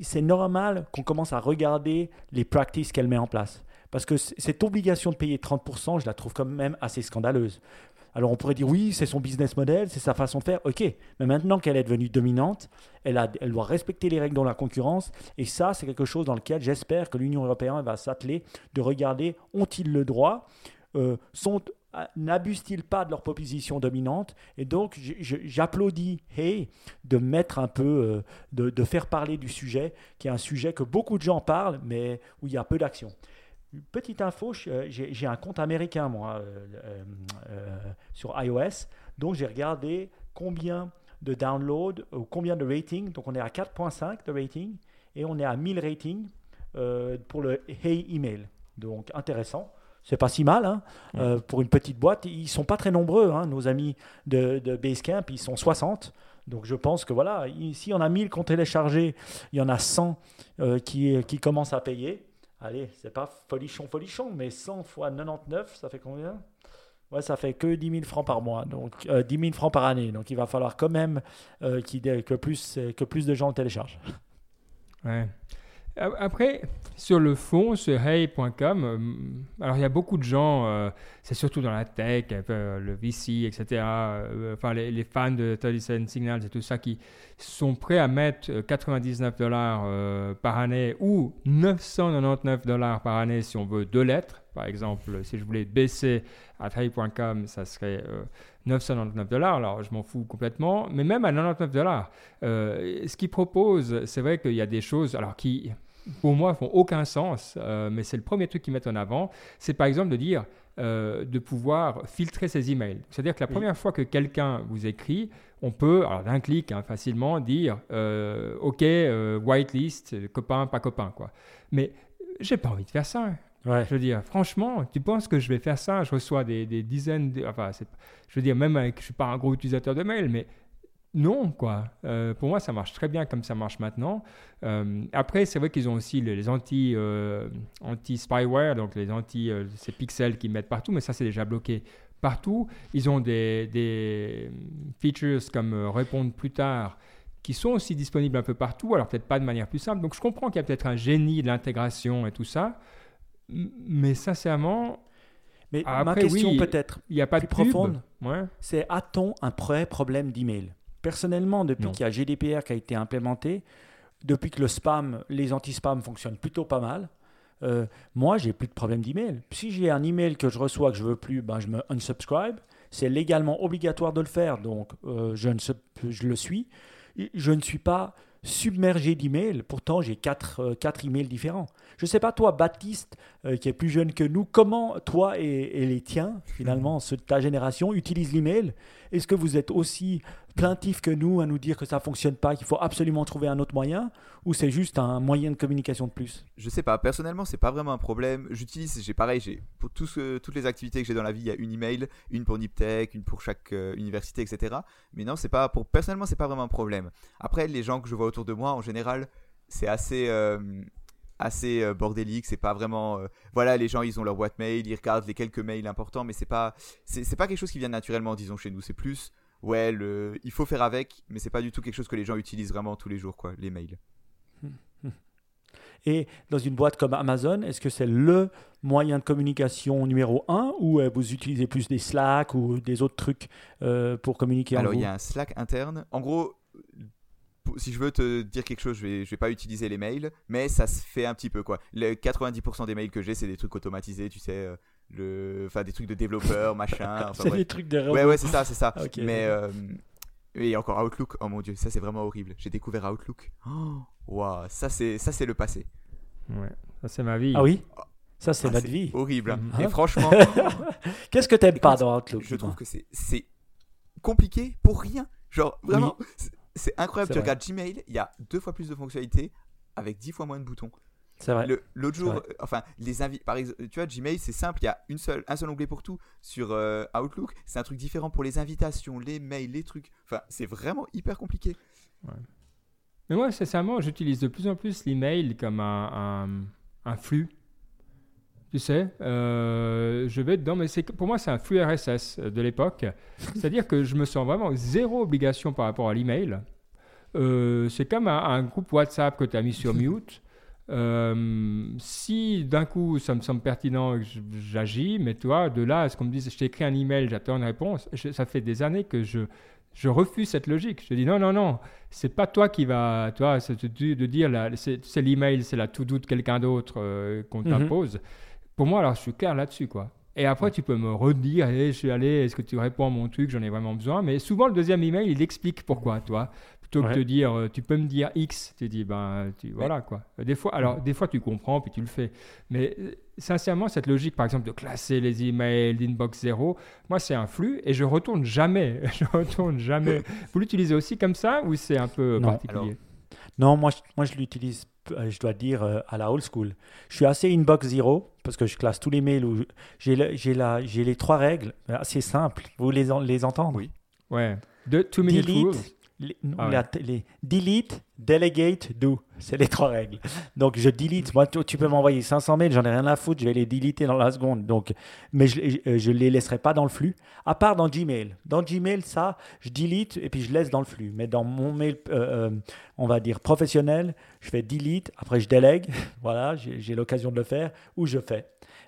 c'est normal qu'on commence à regarder les practices qu'elle met en place. Parce que cette obligation de payer 30%, je la trouve quand même assez scandaleuse. Alors on pourrait dire oui, c'est son business model, c'est sa façon de faire, ok. Mais maintenant qu'elle est devenue dominante, elle, doit respecter les règles dans la concurrence. Et ça, c'est quelque chose dans lequel j'espère que l'Union européenne va s'atteler de regarder ont-ils le droit euh, sont, n'abusent-ils pas de leur position dominante? Et donc, j'applaudis Hey de mettre un peu, euh, de, faire parler du sujet, qui est un sujet que beaucoup de gens parlent, mais où il y a peu d'action. Petite info, euh, j'ai un compte américain, moi, euh, euh, sur iOS. Donc, j'ai regardé combien de downloads ou combien de ratings. Donc, on est à 4.5 de rating et on est à 1000 ratings pour le Hey Email. Donc, intéressant. C'est pas si mal hein, pour une petite boîte. Ils sont pas très nombreux, hein, nos amis de, de, Basecamp. Ils sont 60. Donc je pense que voilà, ici on a 1000 qui ont téléchargé, il y en a 100 qui, qui commencent à payer allez, c'est pas folichon, folichon, mais 100 fois 99, ça fait combien? Ouais, ça fait que 10 000 francs par mois, donc 10 euh, 000 francs par année. Donc il va falloir quand même euh, que, plus, que plus de gens le téléchargent. Ouais. Après, sur le fond, sur hey.com, euh, alors il y a beaucoup de gens, euh, c'est surtout dans la tech, le VC, etc., euh, enfin les, fans de 37 Signals et tout ça, qui sont prêts à mettre 99 dollars par année ou 999 dollars par année si on veut deux lettres. Par exemple, si je voulais baisser à hey.com, ça serait 999 dollars. Alors, je m'en fous complètement. Mais même à 99 dollars, ce qu'ils proposent, c'est vrai qu'il y a des choses alors qui pour moi, font aucun sens, euh, mais c'est le premier truc qu'ils mettent en avant, c'est par exemple de dire, euh, de pouvoir filtrer ses emails. C'est-à-dire que la première fois que quelqu'un vous écrit, on peut, alors d'un clic, hein, facilement dire, euh, OK, whitelist, copain, pas copain, quoi. Mais j'ai pas envie de faire ça. Je veux dire, franchement, tu penses que je vais faire ça? Je reçois des, dizaines, de, enfin, je veux dire, même avec, je suis pas un gros utilisateur de mail, mais non, quoi. Euh, pour moi, ça marche très bien comme ça marche maintenant. Euh, après, c'est vrai qu'ils ont aussi les, anti, euh, anti spyware, donc les anti ces pixels qu'ils mettent partout, mais ça c'est déjà bloqué partout. Ils ont des, des features comme répondre plus tard qui sont aussi disponibles un peu partout, alors peut-être pas de manière plus simple. Donc je comprends qu'il y a peut-être un génie de l'intégration et tout ça, mais sincèrement, mais ma question peut-être il a pas plus de profonde, c'est a-t-on un vrai problème d'email? Personnellement, depuis qu'il y a GDPR qui a été implémenté, depuis que le spam, les anti-spam fonctionnent plutôt pas mal, euh, moi, j'ai plus de problème d'email. Si j'ai un email que je reçois que je veux plus, ben, je me unsubscribe. C'est légalement obligatoire de le faire, donc euh, je, ne, je le suis. Je ne suis pas submergé d'emails. Pourtant, j'ai quatre, euh, quatre emails différents. Je ne sais pas, toi, Baptiste, euh, qui est plus jeune que nous, comment toi et, les tiens, finalement, ceux de ta génération, utilisent l'email? Est-ce que vous êtes aussi plaintif que nous à nous dire que ça ne fonctionne pas, qu'il faut absolument trouver un autre moyen Ou c'est juste un moyen de communication de plus? Je sais pas. Personnellement, c'est pas vraiment un problème. J'utilise, j'ai pareil, j'ai pour toutes les activités que j'ai dans la vie, il y a une email, une pour Niptech, une pour chaque euh, université, etc. Mais non, c'est pas pour personnellement, c'est pas vraiment un problème. Après, les gens que je vois autour de moi, en général, c'est assez euh, assez euh, bordélique. C'est pas vraiment. Euh, voilà, les gens, ils ont leur boîte mail, ils regardent les quelques mails importants, mais c'est pas, c'est pas quelque chose qui vient naturellement, disons, chez nous. C'est plus, ouais, le, il faut faire avec, mais c'est pas du tout quelque chose que les gens utilisent vraiment tous les jours, quoi, les mails. Et dans une boîte comme Amazon, est-ce que c'est le moyen de communication numéro un ou euh, vous utilisez plus des Slack ou des autres trucs pour communiquer Alors, il y a un Slack interne. En gros, si je veux te dire quelque chose, je vais, je vais pas utiliser les mails, mais ça se fait un petit peu quoi. Les 90% des mails que j'ai, c'est des trucs automatisés, tu sais, euh, le, enfin des trucs de développeurs, machin. c'est des trucs de Ouais, ouais, c'est ça, c'est ça. Mais euh, et encore Outlook, oh mon dieu, ça c'est vraiment horrible. J'ai découvert Outlook. Oh, wow, ça c'est ça c'est le passé. Ouais, ça c'est ma vie. Ah oui? Ça c'est ah, notre vie. Horrible. Hein. Et franchement, qu'est-ce que t'aimes pas dans Outlook Je trouve que c'est c'est compliqué pour rien. Genre vraiment, c'est incroyable. Tu regardes Gmail, il y a deux fois plus de fonctionnalités avec 10 fois moins de boutons. C'est vrai. L'autre jour, vrai. euh, enfin, les invi- par exemple, tu vois, Gmail, c'est simple, il y a une seule, un seul onglet pour tout. Sur euh, Outlook, c'est un truc différent pour les invitations, les mails, les trucs. Enfin, c'est vraiment hyper compliqué. Mais moi, sincèrement, j'utilise de plus en plus l'email comme un, un, un flux. Tu sais, euh, je vais dedans, mais pour moi, c'est un flux RSS de l'époque. C'est-à-dire que je me sens vraiment zéro obligation par rapport à l'email. Euh, c'est comme un, un groupe WhatsApp que tu as mis sur mute. Euh, si d'un coup ça me semble pertinent j'agis, mais toi, de là à ce qu'on me dise je t'ai écrit un email, j'attends une réponse, je- ça fait des années que je, je refuse cette logique. Je dis non, non, non, c'est pas toi qui va, toi, c'est de, de dire c'est l'email, c'est la to-do de quelqu'un d'autre euh, qu'on Mhm. t'impose. Pour moi, alors je suis clair là-dessus, quoi. Et après, tu peux me redire, allez, je suis allé, est-ce que tu réponds à mon truc, j'en ai vraiment besoin. Mais souvent, le deuxième email, il explique pourquoi, toi. Plutôt que de dire, euh, tu peux me dire X, tu dis, ben, tu, voilà, quoi. Des fois, alors, des fois, tu comprends, puis tu le fais. Mais euh, sincèrement, cette logique, par exemple, de classer les emails d'inbox zéro, moi, c'est un flux et je retourne jamais. je retourne jamais. Vous l'utilisez aussi comme ça ou c'est un peu Non. particulier? Alors, Non, moi, je, moi, je l'utilise, je dois dire, euh, à la old school. Je suis assez inbox zero parce que je classe tous les mails. Où j'ai, le- j'ai, la, j'ai les trois règles euh, assez simples. Vous les, en- les entendre? Oui. Ouais. De two minute Delete. Les, Ah ouais. la- les delete, delegate, do. C'est les trois règles. Donc je delete. Moi, tu, tu peux m'envoyer 500 mails, j'en ai rien à foutre, je vais les deleter dans la seconde. Donc, mais je ne les laisserai pas dans le flux, à part dans Gmail. Dans Gmail, ça, je delete et puis je laisse dans le flux. Mais dans mon mail, euh, euh, on va dire professionnel, je fais delete, après je délègue. voilà, j'ai j'ai l'occasion de le faire, ou je fais.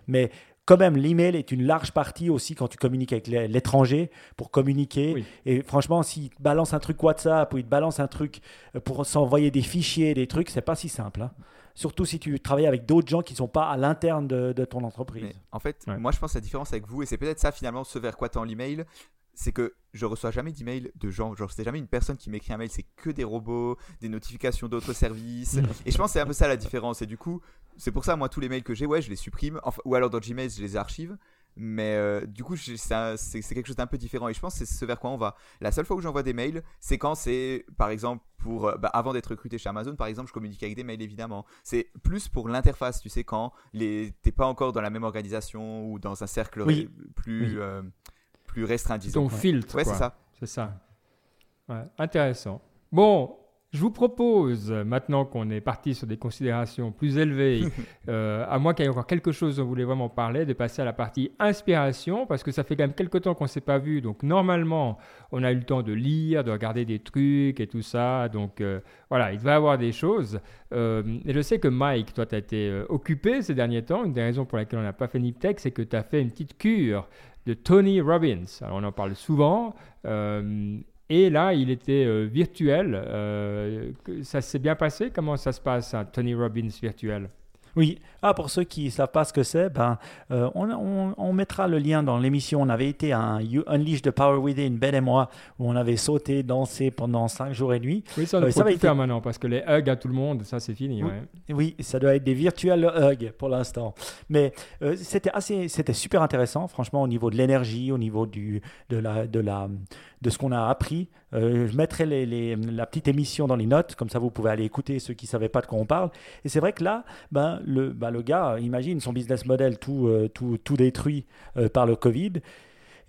Mais quand même, l'email est une large partie aussi quand tu communiques avec l'é- l'étranger pour communiquer. Oui. Et franchement, s'il te balance un truc WhatsApp ou il te balance un truc euh, pour s'envoyer des fichiers, des trucs, c'est pas si simple. hein. Surtout si tu travailles avec d'autres gens qui ne sont pas à l'interne de, de ton entreprise. Mais en fait, Ouais. moi je pense que la différence avec vous, et c'est peut-être ça finalement ce vers quoi tend l'email, c'est que je reçois jamais d'email de gens. Genre, c'est jamais une personne qui m'écrit un mail, c'est que des robots, des notifications d'autres services. et je pense que c'est un peu ça la différence. Et du coup, c'est pour ça, moi, tous les mails que j'ai, ouais, je les supprime. Enfin, ou alors dans Gmail, je les archive. Mais euh, du coup, c'est quelque chose d'un peu différent. Et je pense que c'est ce vers quoi on va. La seule fois où j'envoie des mails, c'est quand c'est, par exemple, pour euh, bah, avant d'être recruté chez Amazon, par exemple, je communique avec des mails évidemment. C'est plus pour l'interface, tu sais, quand les t'es pas encore dans la même organisation ou dans un cercle Oui. plus Oui. euh, plus restreint, disons. Ton filtre. Ouais, c'est ça. C'est ça. Ouais, intéressant. Bon, je vous propose, euh, maintenant qu'on est parti sur des considérations plus élevées, euh, à moins qu'il y ait encore quelque chose dont vous voulez vraiment parler, de passer à la partie inspiration, parce que ça fait quand même quelques temps qu'on ne s'est pas vu. Donc, normalement, on a eu le temps de lire, de regarder des trucs et tout ça. Donc, euh, voilà, il va y avoir des choses. Euh, et je sais que Mike, toi, tu as été occupé ces derniers temps. Une des raisons pour lesquelles on n'a pas fait Niptech, c'est que tu as fait une petite cure de Tony Robbins. Alors, on en parle souvent. euh, et là, il était euh, virtuel. Euh, ça s'est bien passé? Comment ça se passe, Tony Robbins virtuel? Oui. Ah, pour ceux qui ne savent pas ce que c'est, ben, euh, on, on- on mettra le lien dans l'émission. On avait été à un You Unleash the Power Within, Ben et moi, où on avait sauté, dansé pendant 5 jours et nuits. Oui, ça, on Euh, ça va être- faire maintenant parce que les hugs à tout le monde, ça c'est fini. Oui. ouais. Oui, ça doit être des virtuels hugs pour l'instant. Mais euh, c'était assez, c'était super intéressant, franchement, au niveau de l'énergie, au niveau du, de, la, de, la, de ce qu'on a appris. Euh, je mettrai la petite émission dans les notes, comme ça vous pouvez aller écouter ceux qui ne savaient pas de quoi on parle. Et c'est vrai que là, ben, le, ben, le gars, imagine son business model tout, euh, détruit euh, par le Covid.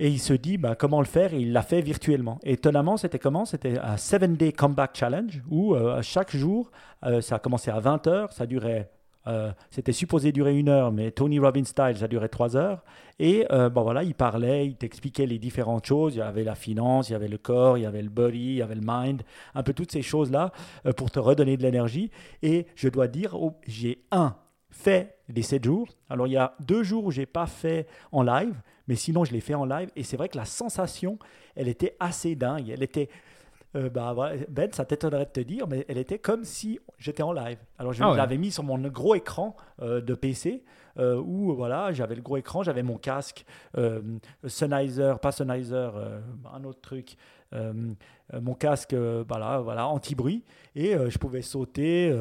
Et il se dit ben, comment le faire et il l'a fait virtuellement. Et étonnamment, c'était comment? C'était un 7-day comeback challenge où euh, chaque jour, euh, ça a commencé à 20h, ça durait euh, c'était supposé durer une heure, mais Tony Robbins style, ça durait trois heures. Et euh, voilà, il parlait, il t'expliquait les différentes choses. Il y avait la finance, il y avait le corps, il y avait le body, il y avait le mind, un peu toutes ces choses-là euh, pour te redonner de l'énergie. Et je dois dire, oh, j'ai un fait les sept jours. Alors il y a deux jours où j'ai pas fait en live, mais sinon je l'ai fait en live. Et c'est vrai que la sensation, elle était assez dingue. Elle était euh, bah, voilà, ben, ça t'étonnerait de te dire, mais elle était comme si j'étais en live. Alors je Ah ouais. l'avais mis sur mon gros écran euh, de PC, euh, où voilà, j'avais le gros écran, j'avais mon casque Sennheiser, pas Sennheiser, un autre truc, mon casque voilà, voilà, anti-bruit, et je pouvais sauter,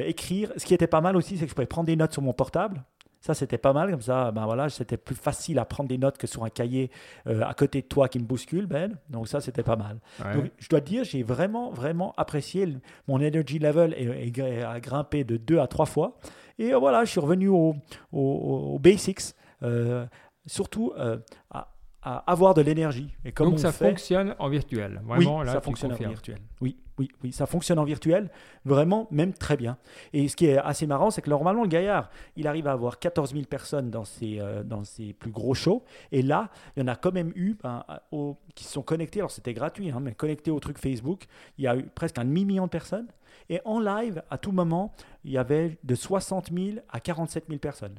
écrire. Ce qui était pas mal aussi, c'est que je pouvais prendre des notes sur mon portable. Ça, c'était pas mal comme ça. Ben voilà, c'était plus facile à prendre des notes que sur un cahier euh, à côté de toi qui me bouscule, Ben. Donc ça, c'était pas mal. Donc, je dois te dire, j'ai vraiment, vraiment apprécié. Mon energy level et, a grimpé de deux à trois fois. Et voilà, je suis revenu aux basics. Euh, surtout euh, à, avoir de l'énergie. Et Donc ça fonctionne en virtuel, vraiment oui, ça fonctionne en virtuel. Oui, oui, oui, ça fonctionne en virtuel, vraiment, même très bien. Et ce qui est assez marrant, c'est que normalement, le gaillard, il arrive à avoir 14 000 personnes dans ses, euh, dans ses plus gros shows. Et là, il y en a quand même eu ben, qui sont connectés, alors c'était gratuit, hein, mais connectés au truc Facebook, il y a eu presque un demi-million de personnes. Et en live, à tout moment, il y avait de 60 000 à 47 000 personnes.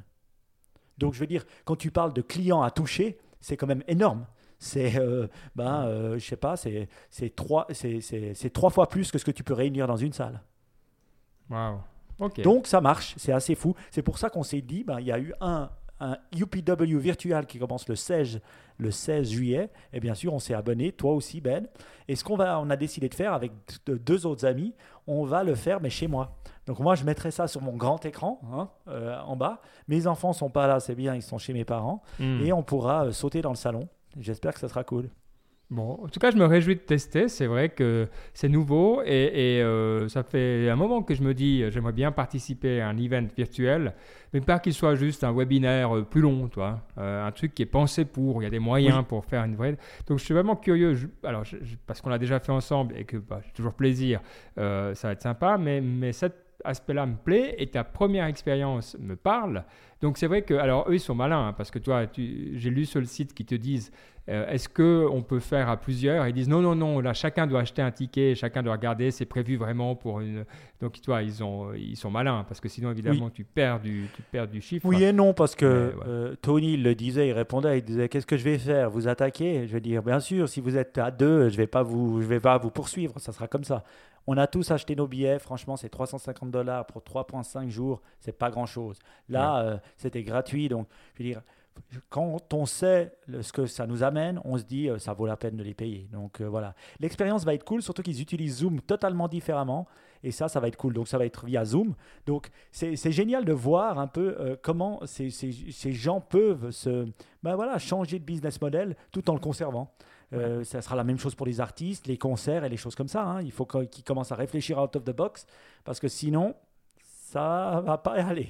Donc, je veux dire, quand tu parles de clients à toucher, c'est quand même énorme. C'est, euh, ben, euh, je sais pas, c'est, c'est, trois, c'est, c'est, trois fois plus que ce que tu peux réunir dans une salle. Wow. Donc, ça marche, c'est assez fou. C'est pour ça qu'on s'est dit, ben, il y a eu un, un UPW virtual qui commence le 16, le 16 juillet. Et bien sûr, on s'est abonné, toi aussi, Ben. Et ce qu'on va, on a décidé de faire avec deux autres amis, on va le faire, mais chez moi. Donc moi, je mettrai ça sur mon grand écran hein, euh, en bas. Mes enfants sont pas là, c'est bien, ils sont chez mes parents. Hmm. Et on pourra euh, sauter dans le salon. J'espère que ça sera cool. Bon, en tout cas, je me réjouis de tester. C'est vrai que c'est nouveau et, euh, ça fait un moment que je me dis j'aimerais bien participer à un event virtuel, mais pas qu'il soit juste un webinaire plus long, toi, un truc qui est pensé pour. Il y a des moyens pour faire une vraie. Donc, je suis vraiment curieux. alors, parce qu'on l'a déjà fait ensemble et que bah, j'ai toujours plaisir, ça va être sympa, mais, mais cette aspect-là me plaît et ta première expérience me parle. Donc c'est vrai que, alors eux ils sont malins hein, parce que toi, j'ai lu sur le site qui te disent euh, est-ce que on peut faire à plusieurs? Ils disent non non non, là chacun doit acheter un ticket, chacun doit regarder, c'est prévu vraiment pour une. Donc toi ils ont ils sont malins parce que sinon évidemment tu perds du tu perds du chiffre. Oui et non parce que euh, Tony le disait, il répondait, il disait qu'est-ce que je vais faire? Vous attaquer? Je vais dire bien sûr si vous êtes à deux, je vais pas vous je vais pas vous poursuivre, ça sera comme ça. On a tous acheté nos billets. Franchement, c'est 350 dollars pour 3,5 jours. C'est pas grand chose. Là, euh, c'était gratuit. Donc, je veux dire, quand on sait ce que ça nous amène, on se dit euh, ça vaut la peine de les payer. Donc euh, voilà. L'expérience va être cool, surtout qu'ils utilisent Zoom totalement différemment. Et ça, ça va être cool. Donc ça va être via Zoom. Donc c'est génial de voir un peu comment ces, ces, gens peuvent se, ben voilà, changer de business model tout en le conservant. Euh, ça sera la même chose pour les artistes, les concerts et les choses comme ça. Hein. Il faut qu'ils commencent à réfléchir out of the box parce que sinon, ça va pas aller.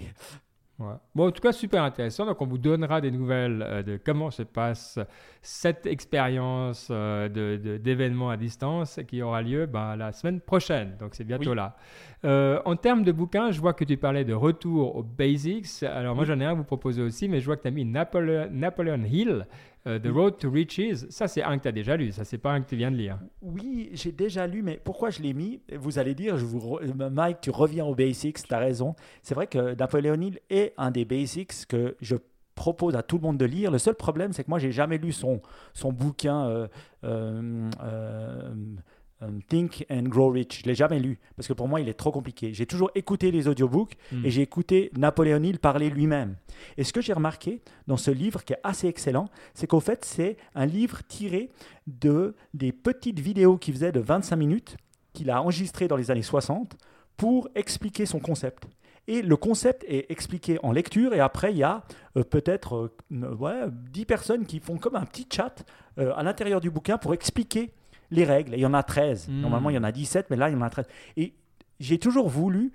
Bon, en tout cas, super intéressant. Donc, on vous donnera des nouvelles euh, de comment se passe cette expérience euh, d'événements à distance qui aura lieu ben, la semaine prochaine. Donc, c'est bientôt là. en termes de bouquins, je vois que tu parlais de retour aux basics. Alors, moi, j'en ai un à vous proposer aussi, mais je vois que tu as mis Napoleon Hill. Euh, The Road to Riches, ça c'est un que tu as déjà lu, ça c'est pas un que tu viens de lire. Oui, j'ai déjà lu, mais pourquoi je l'ai mis? Vous allez dire, je vous Mike, tu reviens aux basics, tu as raison. C'est vrai que Napoléon Hill est un des basics que je propose à tout le monde de lire. Le seul problème, c'est que moi, j'ai jamais lu son, son bouquin. Euh, euh, euh, Think and Grow Rich. Je l'ai jamais lu parce que pour moi il est trop compliqué. J'ai toujours écouté les audiobooks hmm. et j'ai écouté Napoléon Hill parler lui-même. Et ce que j'ai remarqué dans ce livre qui est assez excellent, c'est qu'au fait c'est un livre tiré de des petites vidéos qu'il faisait de 25 minutes qu'il a enregistrées dans les années 60 pour expliquer son concept. Et le concept est expliqué en lecture et après il y a euh, peut-être euh, ouais, 10 personnes qui font comme un petit chat à l'intérieur du bouquin pour expliquer les règles. il y en a 13. Hmm. Normalement, il y en a 17, mais là, il y en a 13. Et j'ai toujours voulu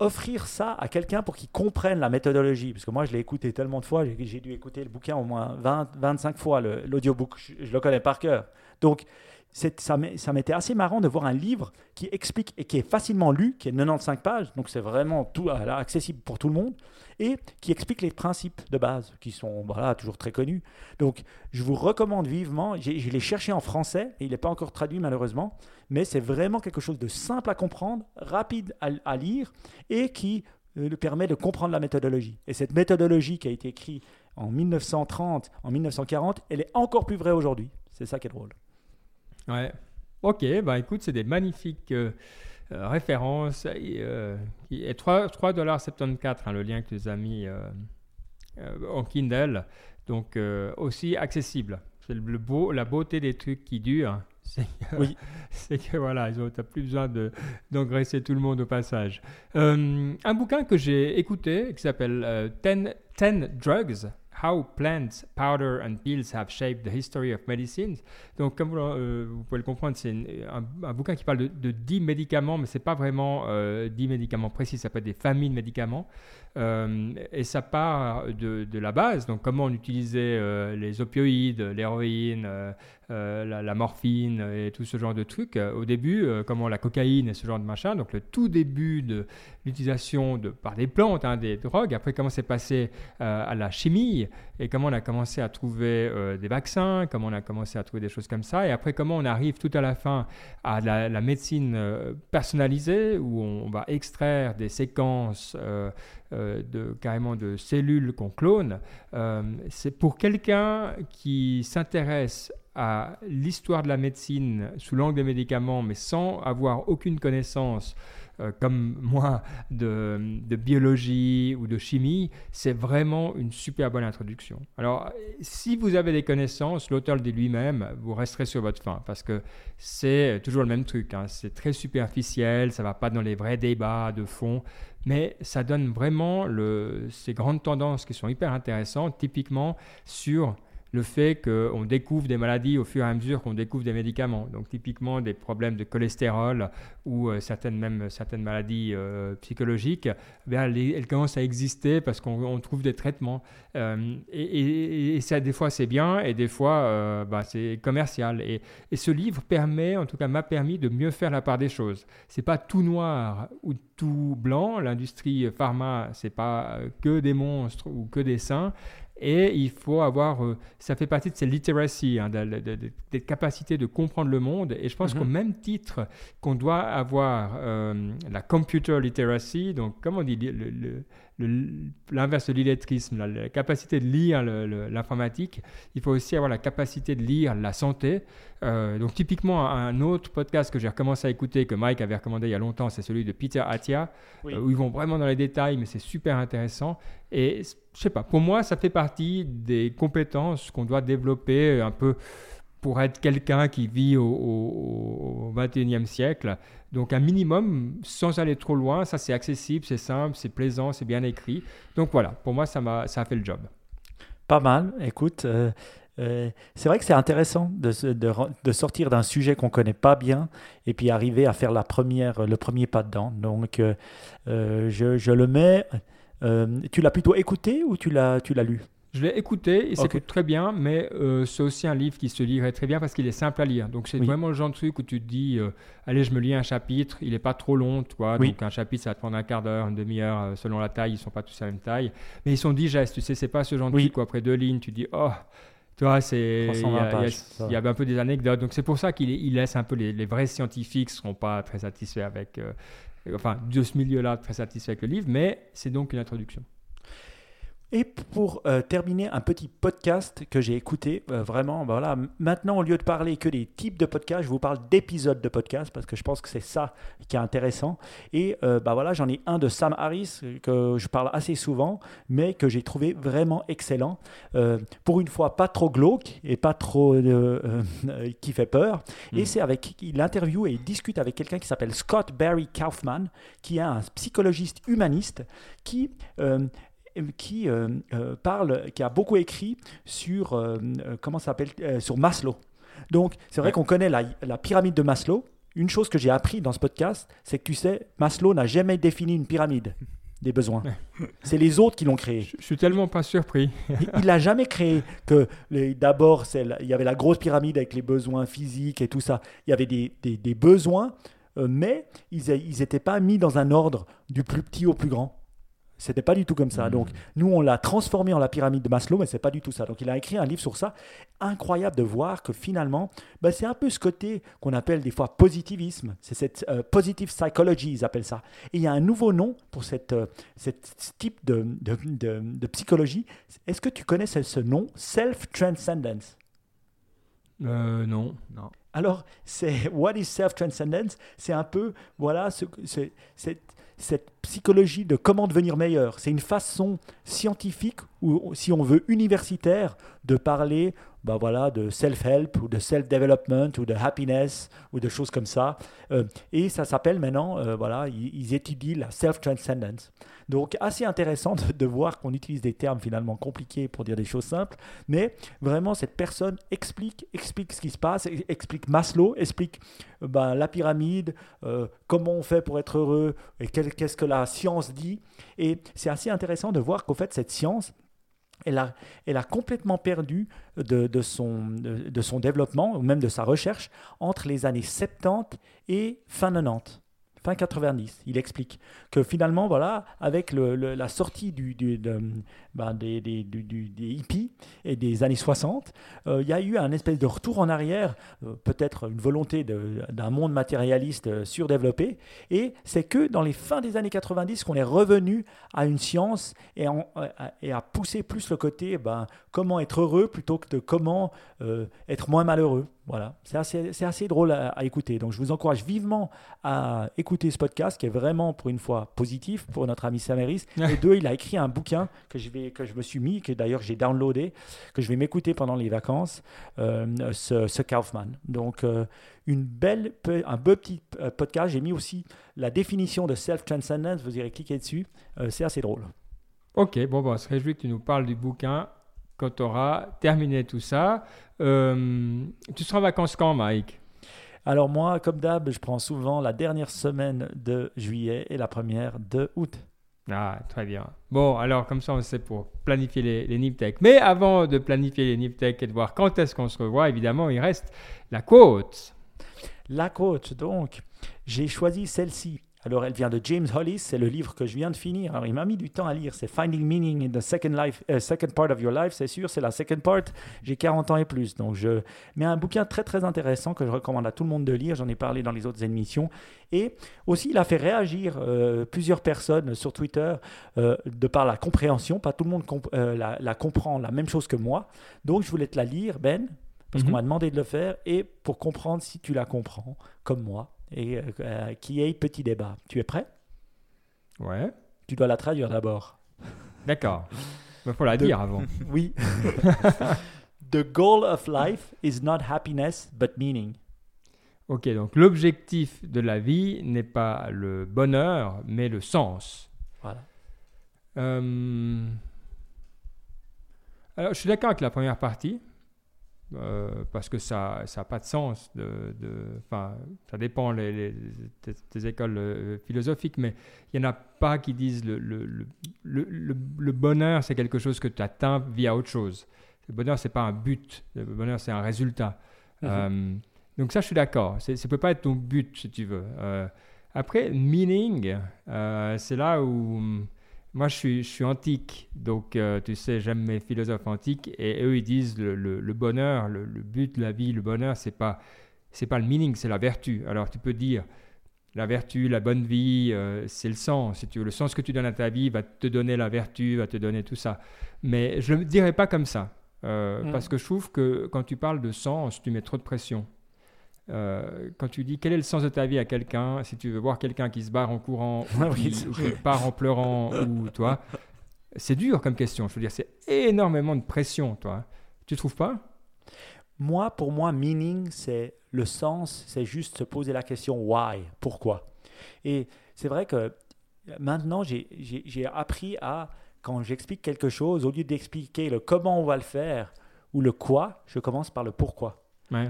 offrir ça à quelqu'un pour qu'il comprenne la méthodologie. Parce que moi, je l'ai écouté tellement de fois, j'ai dû écouter le bouquin au moins 20, 25 fois, l'audiobook. Je, je, le connais par cœur. Donc, ça m'était assez marrant de voir un livre qui explique et qui est facilement lu, qui est 95 pages, donc c'est vraiment tout, accessible pour tout le monde, et qui explique les principes de base, qui sont toujours très connus. Donc je vous recommande vivement, je l'ai cherché en français, et il n'est pas encore traduit malheureusement, mais c'est vraiment quelque chose de simple à comprendre, rapide à, lire, et qui euh, permet de comprendre la méthodologie. Et cette méthodologie qui a été écrite en 1930, en 1940, elle est encore plus vraie aujourd'hui. C'est ça qui est drôle. Ouais. Ok, bah écoute, c'est des magnifiques euh, euh, références. Et, euh, et 3,74$, hein, le lien que tu as mis en Kindle. Donc aussi accessible. C'est le beau, la beauté des trucs qui durent. c'est que, Oui. c'est que voilà, ont t'as plus besoin de, d'engraisser tout le monde au passage. Euh, un bouquin que j'ai écouté qui s'appelle euh, Ten 10 Drugs. How plants, powder and pills have shaped the history of medicine. Donc, comme vous, euh, vous pouvez le comprendre, c'est un, bouquin qui parle de, de 10 médicaments, mais c'est pas vraiment euh, 10 médicaments précis, ça peut être des familles de médicaments. Euh, et ça part de, la base, donc comment on utilisait euh, les opioïdes, l'héroïne, euh, la, morphine et tout ce genre de trucs. Au début, comment la cocaïne et ce genre de machin, donc le tout début de l'utilisation par des plantes, hein, des drogues, après comment c'est passé à la chimie et comment on a commencé à trouver euh, des vaccins, comment on a commencé à trouver des choses comme ça, et après comment on arrive tout à la fin à la, médecine euh, personnalisée où on va extraire des séquences euh, de, carrément de cellules qu'on clone. C'est pour quelqu'un qui s'intéresse l'histoire de la médecine sous l'angle des médicaments, mais sans avoir aucune connaissance, euh, comme moi, de, biologie ou de chimie, c'est vraiment une super bonne introduction. Alors, si vous avez des connaissances, l'auteur le dit lui-même, vous resterez sur votre fin, parce que c'est toujours le même truc. hein. C'est très superficiel, ça va pas dans les vrais débats de fond, mais ça donne vraiment le, ces grandes tendances qui sont hyper intéressantes, typiquement sur le fait qu'on découvre des maladies au fur et à mesure qu'on découvre des médicaments. Donc typiquement des problèmes de cholestérol ou euh, certaines, même certaines maladies euh, psychologiques, eh bien, elles, commencent à exister parce qu'on on trouve des traitements. Euh, et, ça, des fois, c'est bien et des fois, bah, c'est commercial. Et, et ce livre permet, en tout cas m'a permis de mieux faire la part des choses. C'est pas tout noir ou tout blanc. L'industrie pharma, c'est pas que des monstres ou que des saints. Et il faut avoir, euh, ça fait partie de ces literacy, hein, de- de- de- des capacités de comprendre le monde. Et je pense Mhm. qu'au même titre qu'on doit avoir euh, la computer literacy, donc comment on dit le- l'inverse de l'illettrisme, la, la capacité de lire l'informatique, il faut aussi avoir la capacité de lire la santé. Euh, donc typiquement, un autre podcast que j'ai recommencé à écouter, que Mike avait recommandé il y a longtemps, c'est celui de Peter Attia, Oui. euh, où ils vont vraiment dans les détails, mais c'est super intéressant. Et je sais pas, pour moi, ça fait partie des compétences qu'on doit développer un peu pour être quelqu'un qui vit au, 21e siècle. Donc un minimum, sans aller trop loin, ça c'est accessible, c'est simple, c'est plaisant, c'est bien écrit. Donc voilà, pour moi, ça, m'a, ça a fait le job. Pas mal, écoute. euh, euh, c'est vrai que c'est intéressant de, de, sortir d'un sujet qu'on connaît pas bien et puis arriver à faire la première, le premier pas dedans. Donc, euh, je, je le mets. tu l'as plutôt écouté ou tu l'as lu? Je l'ai écouté, il s'écoute très bien, mais euh, c'est aussi un livre qui se lirait très bien parce qu'il est simple à lire. Donc c'est Oui. vraiment le genre de truc où tu te dis, euh, allez, je me lis un chapitre, il n'est pas trop long, tu vois. Oui. Donc un chapitre, ça va te prendre un quart d'heure, une demi-heure, euh, selon la taille, ils sont pas tous à la même taille. Mais ils sont digestes, tu sais, c'est pas ce genre de truc où après deux lignes, tu dis, oh, tu vois, c'est, il y, 320 a- il y a- pages, ça il y avait un peu des anecdotes. Donc c'est pour ça qu'il il laisse un peu les, les vrais scientifiques seront pas très satisfaits avec, euh, enfin, de ce milieu-là, très satisfaits avec le livre, mais c'est donc une introduction. Et pour euh, terminer, un petit podcast que j'ai écouté, euh, vraiment, ben voilà, maintenant au lieu de parler que des types de podcasts, je vous parle d'épisodes de podcasts parce que je pense que c'est ça qui est intéressant. Et euh, bah voilà, j'en ai un de Sam Harris que je parle assez souvent, mais que j'ai trouvé vraiment excellent. Euh, pour une fois, pas trop glauque et pas trop qui fait peur. Et Mm. c'est avec, il interviewe et il discute avec quelqu'un qui s'appelle Scott Barry Kaufman, qui est un psychologiste humaniste qui qui euh, euh, parle, qui a beaucoup écrit sur euh, euh, comment s'appelle euh, sur Maslow. Donc c'est vrai Ouais. qu'on connaît la, la pyramide de Maslow. Une chose que j'ai appris dans ce podcast, c'est que tu sais, Maslow n'a jamais défini une pyramide des besoins. C'est les autres qui l'ont créée. Je, je suis tellement pas surpris. Il n'a jamais créé que d'abord il y avait la grosse pyramide avec les besoins physiques et tout ça. Il y avait des, des- des besoins, euh, mais ils n'étaient pas mis dans un ordre du plus petit au plus grand. C'était pas du tout comme ça. Mhm. Donc nous on l'a transformé en la pyramide de Maslow, mais c'est pas du tout ça. Donc il a écrit un livre sur ça. Incroyable de voir que finalement, ben, c'est un peu ce côté qu'on appelle des fois positivisme. C'est cette euh, positive psychology, ils appellent ça. Et il y a un nouveau nom pour cette, euh, cette- ce type de, de, de- de psychologie. Est-ce que tu connais ce, ce nom Self-transcendence? Euh, non. Non. Alors, c'est What is self-transcendence? C'est un peu, voilà, ce- cette psychologie de comment devenir meilleur. C'est une façon scientifique ou si on veut universitaire de parler bah voilà, de self-help ou de self-development ou de happiness ou de choses comme ça. Euh, et ça s'appelle maintenant, euh, voilà, ils, étudient la self-transcendence. Donc assez intéressant de, voir qu'on utilise des termes finalement compliqués pour dire des choses simples, mais vraiment cette personne explique, explique ce qui se passe, explique Maslow, explique euh, ben, la pyramide, comment on fait pour être heureux et qu'est-ce que la science dit. Et c'est assez intéressant de voir qu'au fait cette science, elle a, complètement perdu de, de, son, de, son développement, ou même de sa recherche, entre les années 70 et fin 90 fin 90. Il explique que finalement, voilà, avec la sortie du, ben, des, hippies et des années 60, euh, il y a eu un espèce de retour en arrière, euh, peut-être une volonté d'un monde matérialiste euh, surdéveloppé, et c'est que dans les fins des années 90 qu'on est revenu à une science et, et à pousser plus le côté ben, comment être heureux plutôt que de comment être moins malheureux. Voilà, c'est assez, assez, drôle à, écouter. Donc je vous encourage vivement à écouter ce podcast qui est vraiment pour une fois positif pour notre ami Saméris. Et deux, il a écrit un bouquin que je, vais, que je me suis mis, que d'ailleurs j'ai downloadé, que je vais m'écouter pendant les vacances, euh, ce, Kaufman. Donc euh, une belle, un beau petit euh, podcast. J'ai mis aussi la définition de self-transcendence, vous irez cliquer dessus. c'est assez drôle. Ok, bon, bon, on se réjouit que tu nous parles du bouquin quand tu auras terminé tout ça. Euh, tu seras en vacances quand, Mike? Alors moi, comme d'hab, je prends souvent la dernière semaine de juillet et la première de août. Ah, très bien. Bon, alors comme ça, on sait pour planifier les, les NipTech. Mais avant de planifier les NipTech et de voir quand est-ce qu'on se revoit, évidemment, il reste la côte. La côte, donc, j'ai choisi celle-ci alors, elle vient de James Hollis, c'est le livre que je viens de finir. Alors, il m'a mis du temps à lire. C'est Finding Meaning in the Second, life, uh, second Part of Your Life, c'est sûr, c'est la second part. J'ai 40 ans et plus. Donc, je mets un bouquin très, très intéressant que je recommande à tout le monde de lire. J'en ai parlé dans les autres émissions. Et aussi, il a fait réagir euh, plusieurs personnes sur Twitter euh, de par la compréhension. Pas tout le monde euh, la, comprend la même chose que moi. Donc, je voulais te la lire, Ben, parce qu'on mhm. m'a demandé de le faire, et pour comprendre si tu la comprends, comme moi et euh, qui est petit débat. Tu es prêt? Ouais. Tu dois la traduire d'abord. D'accord. Il faut la dire avant. oui. The goal of life is not happiness but meaning. Ok, donc l'objectif de la vie n'est pas le bonheur, mais le sens. Voilà. Euh, alors, je suis d'accord avec la première partie. Euh, parce que ça n'a pas de sens. De, ça dépend des, écoles euh, philosophiques, mais il n'y en a pas qui disent le, le, le, le bonheur, c'est quelque chose que tu atteins via autre chose. Le bonheur, c'est pas un but. Le bonheur, c'est un résultat. Mhm. Euh, donc ça, je suis d'accord. Ça ne peut pas être ton but, si tu veux. après, meaning, c'est là où moi, je suis, je suis antique, donc euh, tu sais, j'aime mes philosophes antiques, et eux, ils disent le, le, bonheur, le, but de la vie, le bonheur, c'est pas, c'est pas le meaning, c'est la vertu. Alors, tu peux dire la vertu, la bonne vie, euh, c'est le sens. Si tu veux, le sens que tu donnes à ta vie va te donner la vertu, va te donner tout ça. Mais je ne le dirais pas comme ça, euh, mm. parce que je trouve que quand tu parles de sens, tu mets trop de pression. Euh, quand tu dis quel est le sens de ta vie à quelqu'un, si tu veux voir quelqu'un qui se barre en courant, ou, qui, part en pleurant, ou toi, c'est dur comme question. Je veux dire, c'est énormément de pression, toi. Tu trouves pas? Moi, pour moi, meaning, c'est le sens, c'est juste se poser la question why, pourquoi. Et c'est vrai que maintenant, j'ai appris à, quand j'explique quelque chose, au lieu d'expliquer le comment on va le faire ou le quoi, je commence par le pourquoi.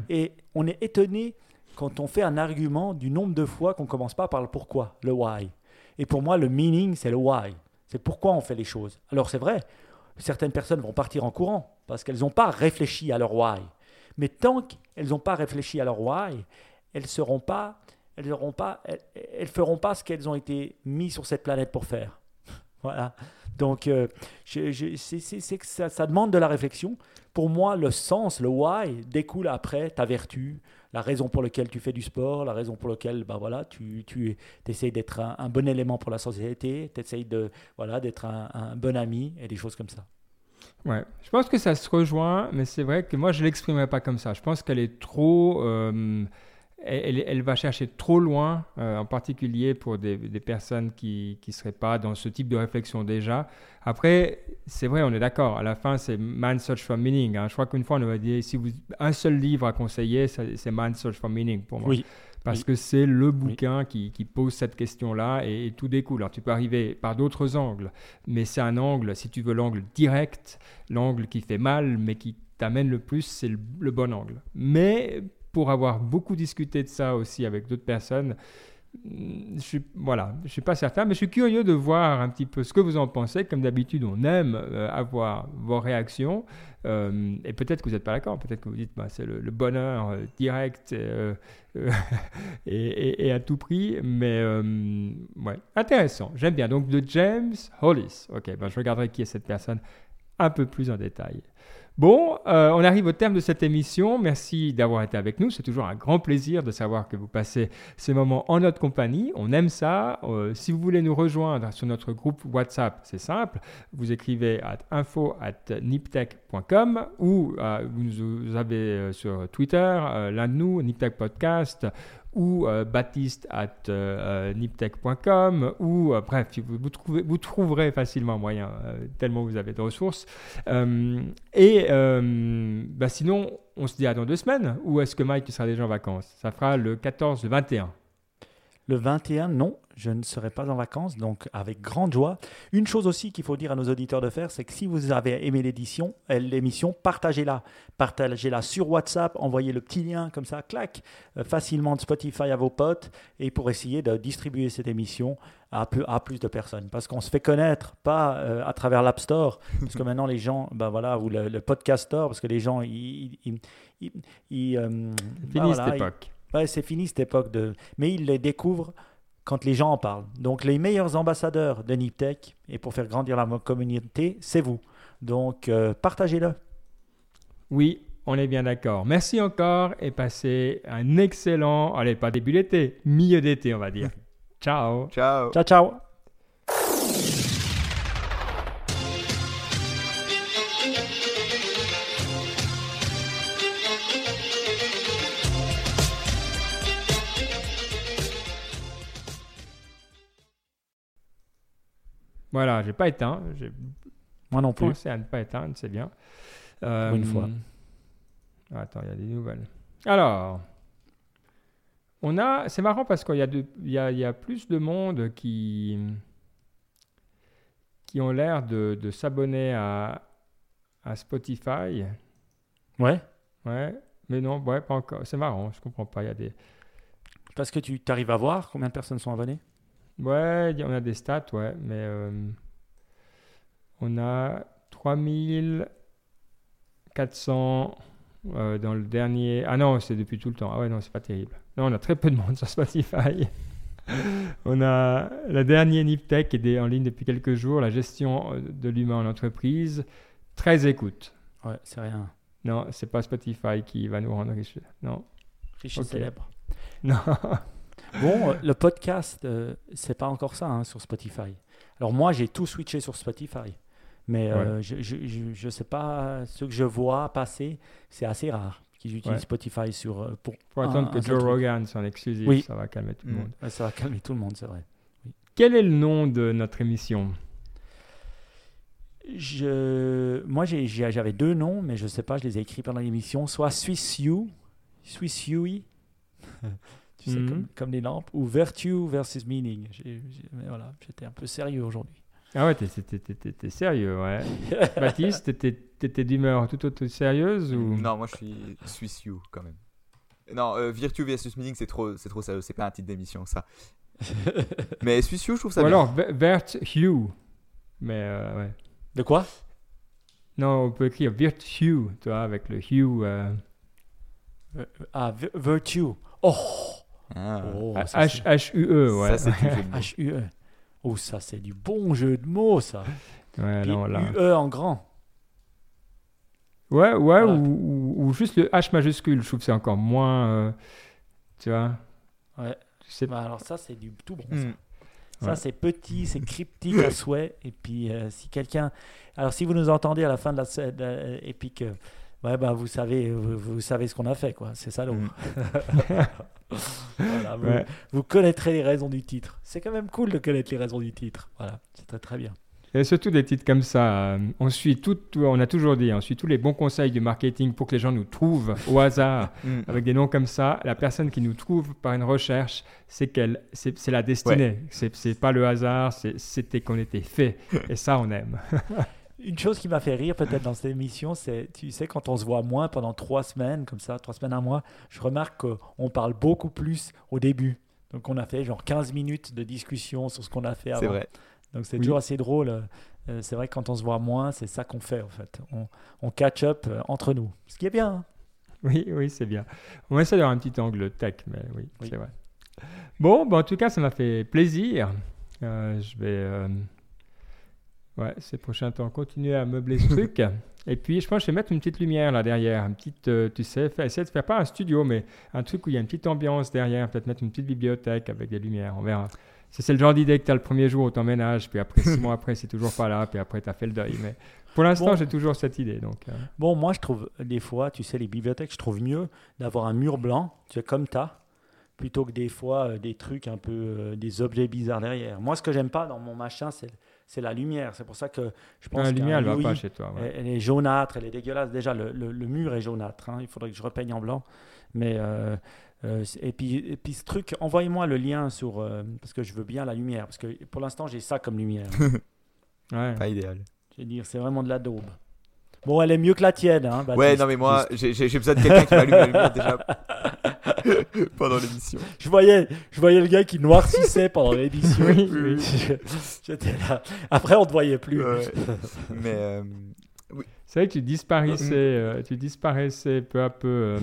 Et on est étonné quand on fait un argument du nombre de fois qu'on commence pas par le pourquoi, le why. Et pour moi, le meaning, c'est le why. C'est pourquoi on fait les choses. Alors c'est vrai, certaines personnes vont partir en courant parce qu'elles n'ont pas réfléchi à leur why. Mais tant qu'elles n'ont pas réfléchi à leur why, elles seront pas, elles ne pas, elles, feront pas ce qu'elles ont été mises sur cette planète pour faire. voilà. Donc, euh, que ça, demande de la réflexion pour moi, le sens, le why, découle après ta vertu, la raison pour laquelle tu fais du sport, la raison pour laquelle bah voilà, tu, tu essayes d'être un, bon élément pour la société, tu essayes de, voilà, d'être un, bon ami et des choses comme ça. Ouais, je pense que ça se rejoint, mais c'est vrai que moi, je ne l'exprimerai pas comme ça. Je pense qu'elle est trop. Euh, elle, elle va chercher trop loin, euh, en particulier pour des, des personnes qui ne seraient pas dans ce type de réflexion déjà. Après, c'est vrai, on est d'accord. À la fin, c'est Man's Search for Meaning. hein. Je crois qu'une fois, on avait dit si vous un seul livre à conseiller, c'est Man's Search for Meaning pour moi. Oui. Parce Oui. que c'est le bouquin qui, qui pose cette question-là et, et tout découle. Alors tu peux arriver par d'autres angles, mais c'est un angle, si tu veux l'angle direct, l'angle qui fait mal, mais qui t'amène le plus, c'est le, le bon angle. Mais pour avoir beaucoup discuté de ça aussi avec d'autres personnes, je suis, voilà, je suis pas certain, mais je suis curieux de voir un petit peu ce que vous en pensez. Comme d'habitude, on aime euh, avoir vos réactions. Euh, et peut-être que vous n'êtes pas d'accord, peut-être que vous dites bah, c'est le, bonheur euh, direct et, et- à tout prix, mais ouais, intéressant, j'aime bien. Donc de James Hollis, ok, ben, je regarderai qui est cette personne un peu plus en détail. Bon, euh, on arrive au terme de cette émission. Merci d'avoir été avec nous. C'est toujours un grand plaisir de savoir que vous passez ces moments en notre compagnie. On aime ça. Euh, si vous voulez nous rejoindre sur notre groupe WhatsApp, c'est simple. Vous écrivez à info at niptech.com ou euh, vous avez sur Twitter, l'un de nous, Niptech Podcast, ou euh, baptiste at euh, euh, niptech.com, ou euh, bref, vous, trouverez facilement moyen, euh, tellement vous avez de ressources. Et bah sinon, on se dit à dans deux semaines, ou est-ce que Mike, tu seras déjà en vacances? Ça fera le 14, le 21. Le 21, non, je ne serai pas en vacances, donc avec grande joie. Une chose aussi qu'il faut dire à nos auditeurs de faire, c'est que si vous avez aimé l'édition, euh, l'émission, partagez-la. Partagez-la sur WhatsApp, envoyez le petit lien comme ça, clac, euh, facilement de Spotify à vos potes, et pour essayer de distribuer cette émission à, plus de personnes. Parce qu'on se fait connaître, pas euh, à travers l'App Store, parce que maintenant les gens, ben voilà, ou le, le Podcast Store, parce que les gens, ils... ils, ils- ils, euh, ben Fini voilà, cette ils- époque. Ouais, c'est fini cette époque de. Mais ils les découvrent quand les gens en parlent. Donc les meilleurs ambassadeurs de Niptech et pour faire grandir la communauté, c'est vous. Donc euh, partagez-le. Oui, on est bien d'accord. Merci encore et passez un excellent, allez, pas début d'été, milieu d'été, on va dire. Ciao Ciao. Ciao ciao. Voilà, j'ai pas éteint. J'ai Moi non plus. pensé à ne pas éteindre, c'est bien. Euh, une fois. Attends, il y a des nouvelles. Alors, on a. C'est marrant parce qu'il y, a de- il y, a, il y a plus de monde qui qui ont l'air de, de s'abonner à, à Spotify. Ouais. Ouais, mais non, ouais, pas encore. C'est marrant, je comprends pas. Il y a des. Parce que tu arrives à voir combien de personnes sont abonnées? Ouais, on a des stats, ouais, mais euh, on a 3400 euh, dans le dernier. Ah non, c'est depuis tout le temps. Ah ouais, non, c'est pas terrible. Non, on a très peu de monde sur Spotify. on a la dernière Niptech qui est en ligne depuis quelques jours, la gestion euh, de l'humain en entreprise. 13 écoutes. Ouais, c'est rien. Non, c'est pas Spotify qui va nous rendre riches. Non. Riche et Ok. célèbre. Non. Bon, euh, le podcast, euh, c'est pas encore ça hein, sur Spotify. Alors moi, j'ai tout switché sur Spotify. Mais euh, je, je, je, je sais pas, ce que je vois passer, c'est assez rare qu'ils utilisent Ouais. Spotify sur, euh, pour... Faut attendre un que Joe truc. Rogan soit en exclusif, Oui. ça va calmer tout le Mm. monde. Ça va calmer tout le monde, c'est vrai. Quel est le nom de notre émission? Je, moi, j'avais deux noms, mais je sais pas, je les ai écrits pendant l'émission. Soit Swiss You, Swiss Yui, tu sais, Mhm. comme, comme les lampes, ou Virtue versus Meaning. Mais voilà, j'étais un peu sérieux aujourd'hui. Ah ouais, t'es, t'es- t'es- t'es- t'es sérieux, ouais. Baptiste, t'étais, t'étais d'humeur tout autre sérieuse ou? Non, moi je suis Swiss You quand même. Non, euh, Virtue versus Meaning, c'est trop, c'est trop sérieux. C'est pas un titre d'émission, ça. Mais Swiss You, je trouve ça Ou bien. alors Hugh. Mais euh, ouais. De quoi? Non, on peut écrire Virtue, tu vois, avec le Hugh. euh, Ah, Vi- Virtue. Oh, Ah. oh H-U-E, ouais. Ça, c'est du jeu de mots. H-U-E. Oh, ça, c'est du bon jeu de mots, ça. ouais, Puis non, là. UE en grand. Ouais, ouais, Voilà. ou, ou- ou juste le H majuscule, je trouve que c'est encore moins. euh, tu vois Ouais. C'est Bah, alors, ça, c'est du tout bon. ça. Hmm. Ça, Ouais. c'est petit, c'est cryptique à souhait. Et puis, euh, si quelqu'un. Alors, si vous nous entendez à la fin de la. scène, euh, et puis que Ouais, bah, vous savez, vous, vous savez ce qu'on a fait, quoi. C'est le Mm. Voilà, vous, Ouais. vous connaîtrez les raisons du titre. C'est quand même cool de connaître les raisons du titre. Voilà, c'est très, très bien. Et surtout des titres comme ça. euh, On suit tout, on a toujours dit, on suit tous les bons conseils du marketing pour que les gens nous trouvent au hasard Mm. avec des noms comme ça. La personne qui nous trouve par une recherche, c'est qu'elle, c'est c'est la destinée. C'est C'est pas le hasard, c'était qu'on était fait. Et ça, on aime. Une chose qui m'a fait rire peut-être dans cette émission, c'est, tu sais, quand on se voit moins pendant trois semaines, comme ça, trois semaines, un mois, je remarque qu'on parle beaucoup plus au début. Donc on a fait genre 15 minutes de discussion sur ce qu'on a fait avant. C'est vrai. Donc c'est Oui. toujours assez drôle. Euh, c'est vrai que quand on se voit moins, c'est ça qu'on fait en fait. On, on catch up euh, entre nous. Ce qui est bien. hein. Oui, oui, c'est bien. On va essayer d'avoir un petit angle tech, mais oui, Oui. c'est vrai. Bon, bah, en tout cas, ça m'a fait plaisir. Euh, je vais, euh, ouais, ces prochains temps, continuer à meubler ce truc. Et puis, je pense que je vais mettre une petite lumière là derrière, une petite, euh, tu sais, essayer de faire pas un studio, mais un truc où il y a une petite ambiance derrière, peut-être mettre une petite bibliothèque avec des lumières, on verra. Si c'est le genre d'idée que tu as le premier jour où t'emménages, puis après six mois après, c'est toujours pas là, puis après tu as fait le deuil. Mais pour l'instant, Bon. j'ai toujours cette idée. Donc, euh, Bon, moi je trouve des fois, tu sais, les bibliothèques, je trouve mieux d'avoir un mur blanc, tu sais, comme t'as, plutôt que des fois euh, des trucs un peu, des objets bizarres derrière. Moi, ce que j'aime pas dans mon machin, c'est c'est la lumière. C'est pour ça que je pense la qu'un lumière, elle va pas chez toi. ouais. Elle, elle est jaunâtre, elle est dégueulasse. Déjà, le, le- le mur est jaunâtre. hein. Il faudrait que je repeigne en blanc. Mais euh, euh, et puis et puis ce truc, envoyez-moi le lien sur euh, parce que je veux bien la lumière parce que pour l'instant j'ai ça comme lumière. Ouais. Pas idéal. je veux dire, c'est vraiment de la daube. Bon, elle est mieux que la tienne, hein. Ouais, non, mais moi, j'ai besoin de quelqu'un qui m'allume la lumière déjà pendant l'émission. Je voyais, je voyais le gars qui noircissait pendant. Oui, oui. J'étais là. Après, on ne te voyait plus. Ouais. Mais euh, C'est vrai que tu disparaissais, euh, tu disparaissais peu à peu. euh,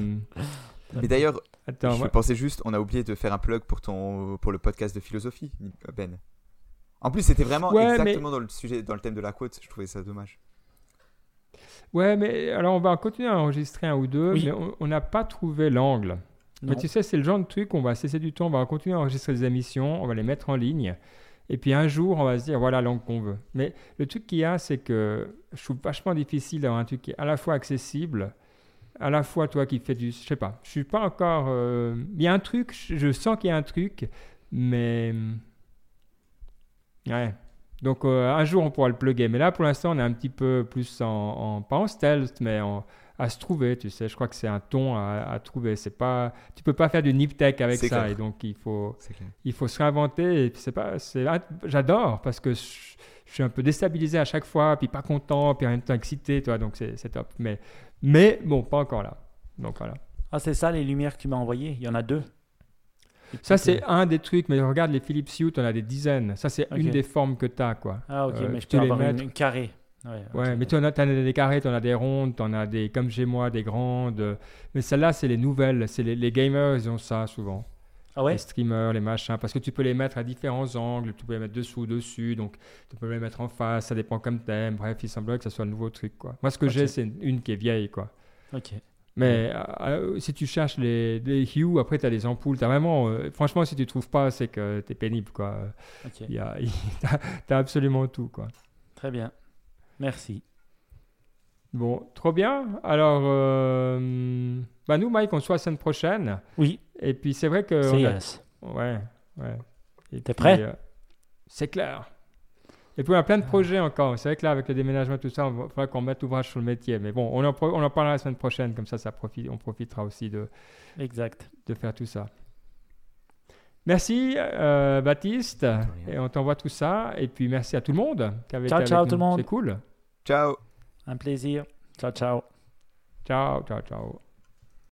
Mais d'ailleurs, Attends, je moi- pensais juste, on a oublié de faire un plug pour ton pour le podcast de philosophie, Ben. En plus, c'était vraiment Ouais, exactement dans le sujet, dans le thème de la quote. Je trouvais ça dommage. ouais, mais alors on va continuer à enregistrer un ou deux, Oui. mais on n'a pas trouvé l'angle. Mais tu sais, c'est le genre de truc, on va cesser du temps, on va continuer à enregistrer des émissions, on va les mettre en ligne. Et puis un jour, on va se dire, voilà l'angle qu'on veut. Mais le truc qu'il y a, c'est que je trouve vachement difficile d'avoir un truc qui est à la fois accessible, à la fois toi qui fais du. Je sais pas, je suis pas encore. euh, Il y a un truc, je je sens qu'il y a un truc, mais. Ouais. Donc euh, un jour, on pourra le plugger. Mais là, pour l'instant, on est un petit peu plus en. en- pas en stealth, mais en à se trouver, tu sais. Je crois que c'est un ton à, à trouver. C'est pas, tu peux pas faire du nip tech avec ça, clair. et donc il faut, il faut se réinventer. C'est pas, c'est, j'adore parce que je, je suis un peu déstabilisé à chaque fois, puis pas content, puis en même temps excité, toi. Donc c'est, c'est top. Mais, mais bon, pas encore là. Donc voilà. Ah, c'est ça les lumières que tu m'as envoyées? Il y en a deux? Ça c'est un des trucs. Mais regarde les Philips Hue, on a des dizaines. Ça c'est une des formes que tu as, quoi. Ah, ok, Euh, mais je peux les avoir une, mets- une carrée. Ouais, mais tu en as, des carrés, tu en as des rondes, tu en as des, comme chez moi, des grandes. Mais celles-là, c'est les nouvelles. C'est les, les gamers, ils ont ça souvent. Ah ouais? Les streamers, les machins. Parce que tu peux les mettre à différents angles. Tu peux les mettre dessous, dessus. Donc, tu peux les mettre en face. Ça dépend comme thème. Bref, il semblerait que ça soit le nouveau truc, quoi. Moi, ce que j'ai, c'est une, une qui est vieille, quoi. Ok. Mais euh, euh, si tu cherches les, les Hue, après, tu as les ampoules. As vraiment, euh, franchement, si tu trouves pas, c'est que tu es pénible, tu as absolument tout, quoi. Très bien. Merci. Bon, trop bien. Alors, euh, bah nous, Mike, on se voit la semaine prochaine. Oui, Et puis, c'est vrai que. c'est a- yes. Ouais, ouais. T'es prêt? euh, C'est clair. Et puis, on a plein de projets encore. C'est vrai que là, avec le déménagement, tout ça, il faudra qu'on mette ouvrage sur le métier. Mais bon, on en, on en parlera la semaine prochaine. Comme ça, ça profite, on profitera aussi de, Exact. de faire tout ça. Merci, euh, Baptiste. Et on t'envoie tout ça. Et puis, merci à tout le monde qui avait Ciao, été ciao, avec tout le monde. C'est cool. Ciao. Un plaisir. Ciao, ciao. Ciao, ciao, ciao.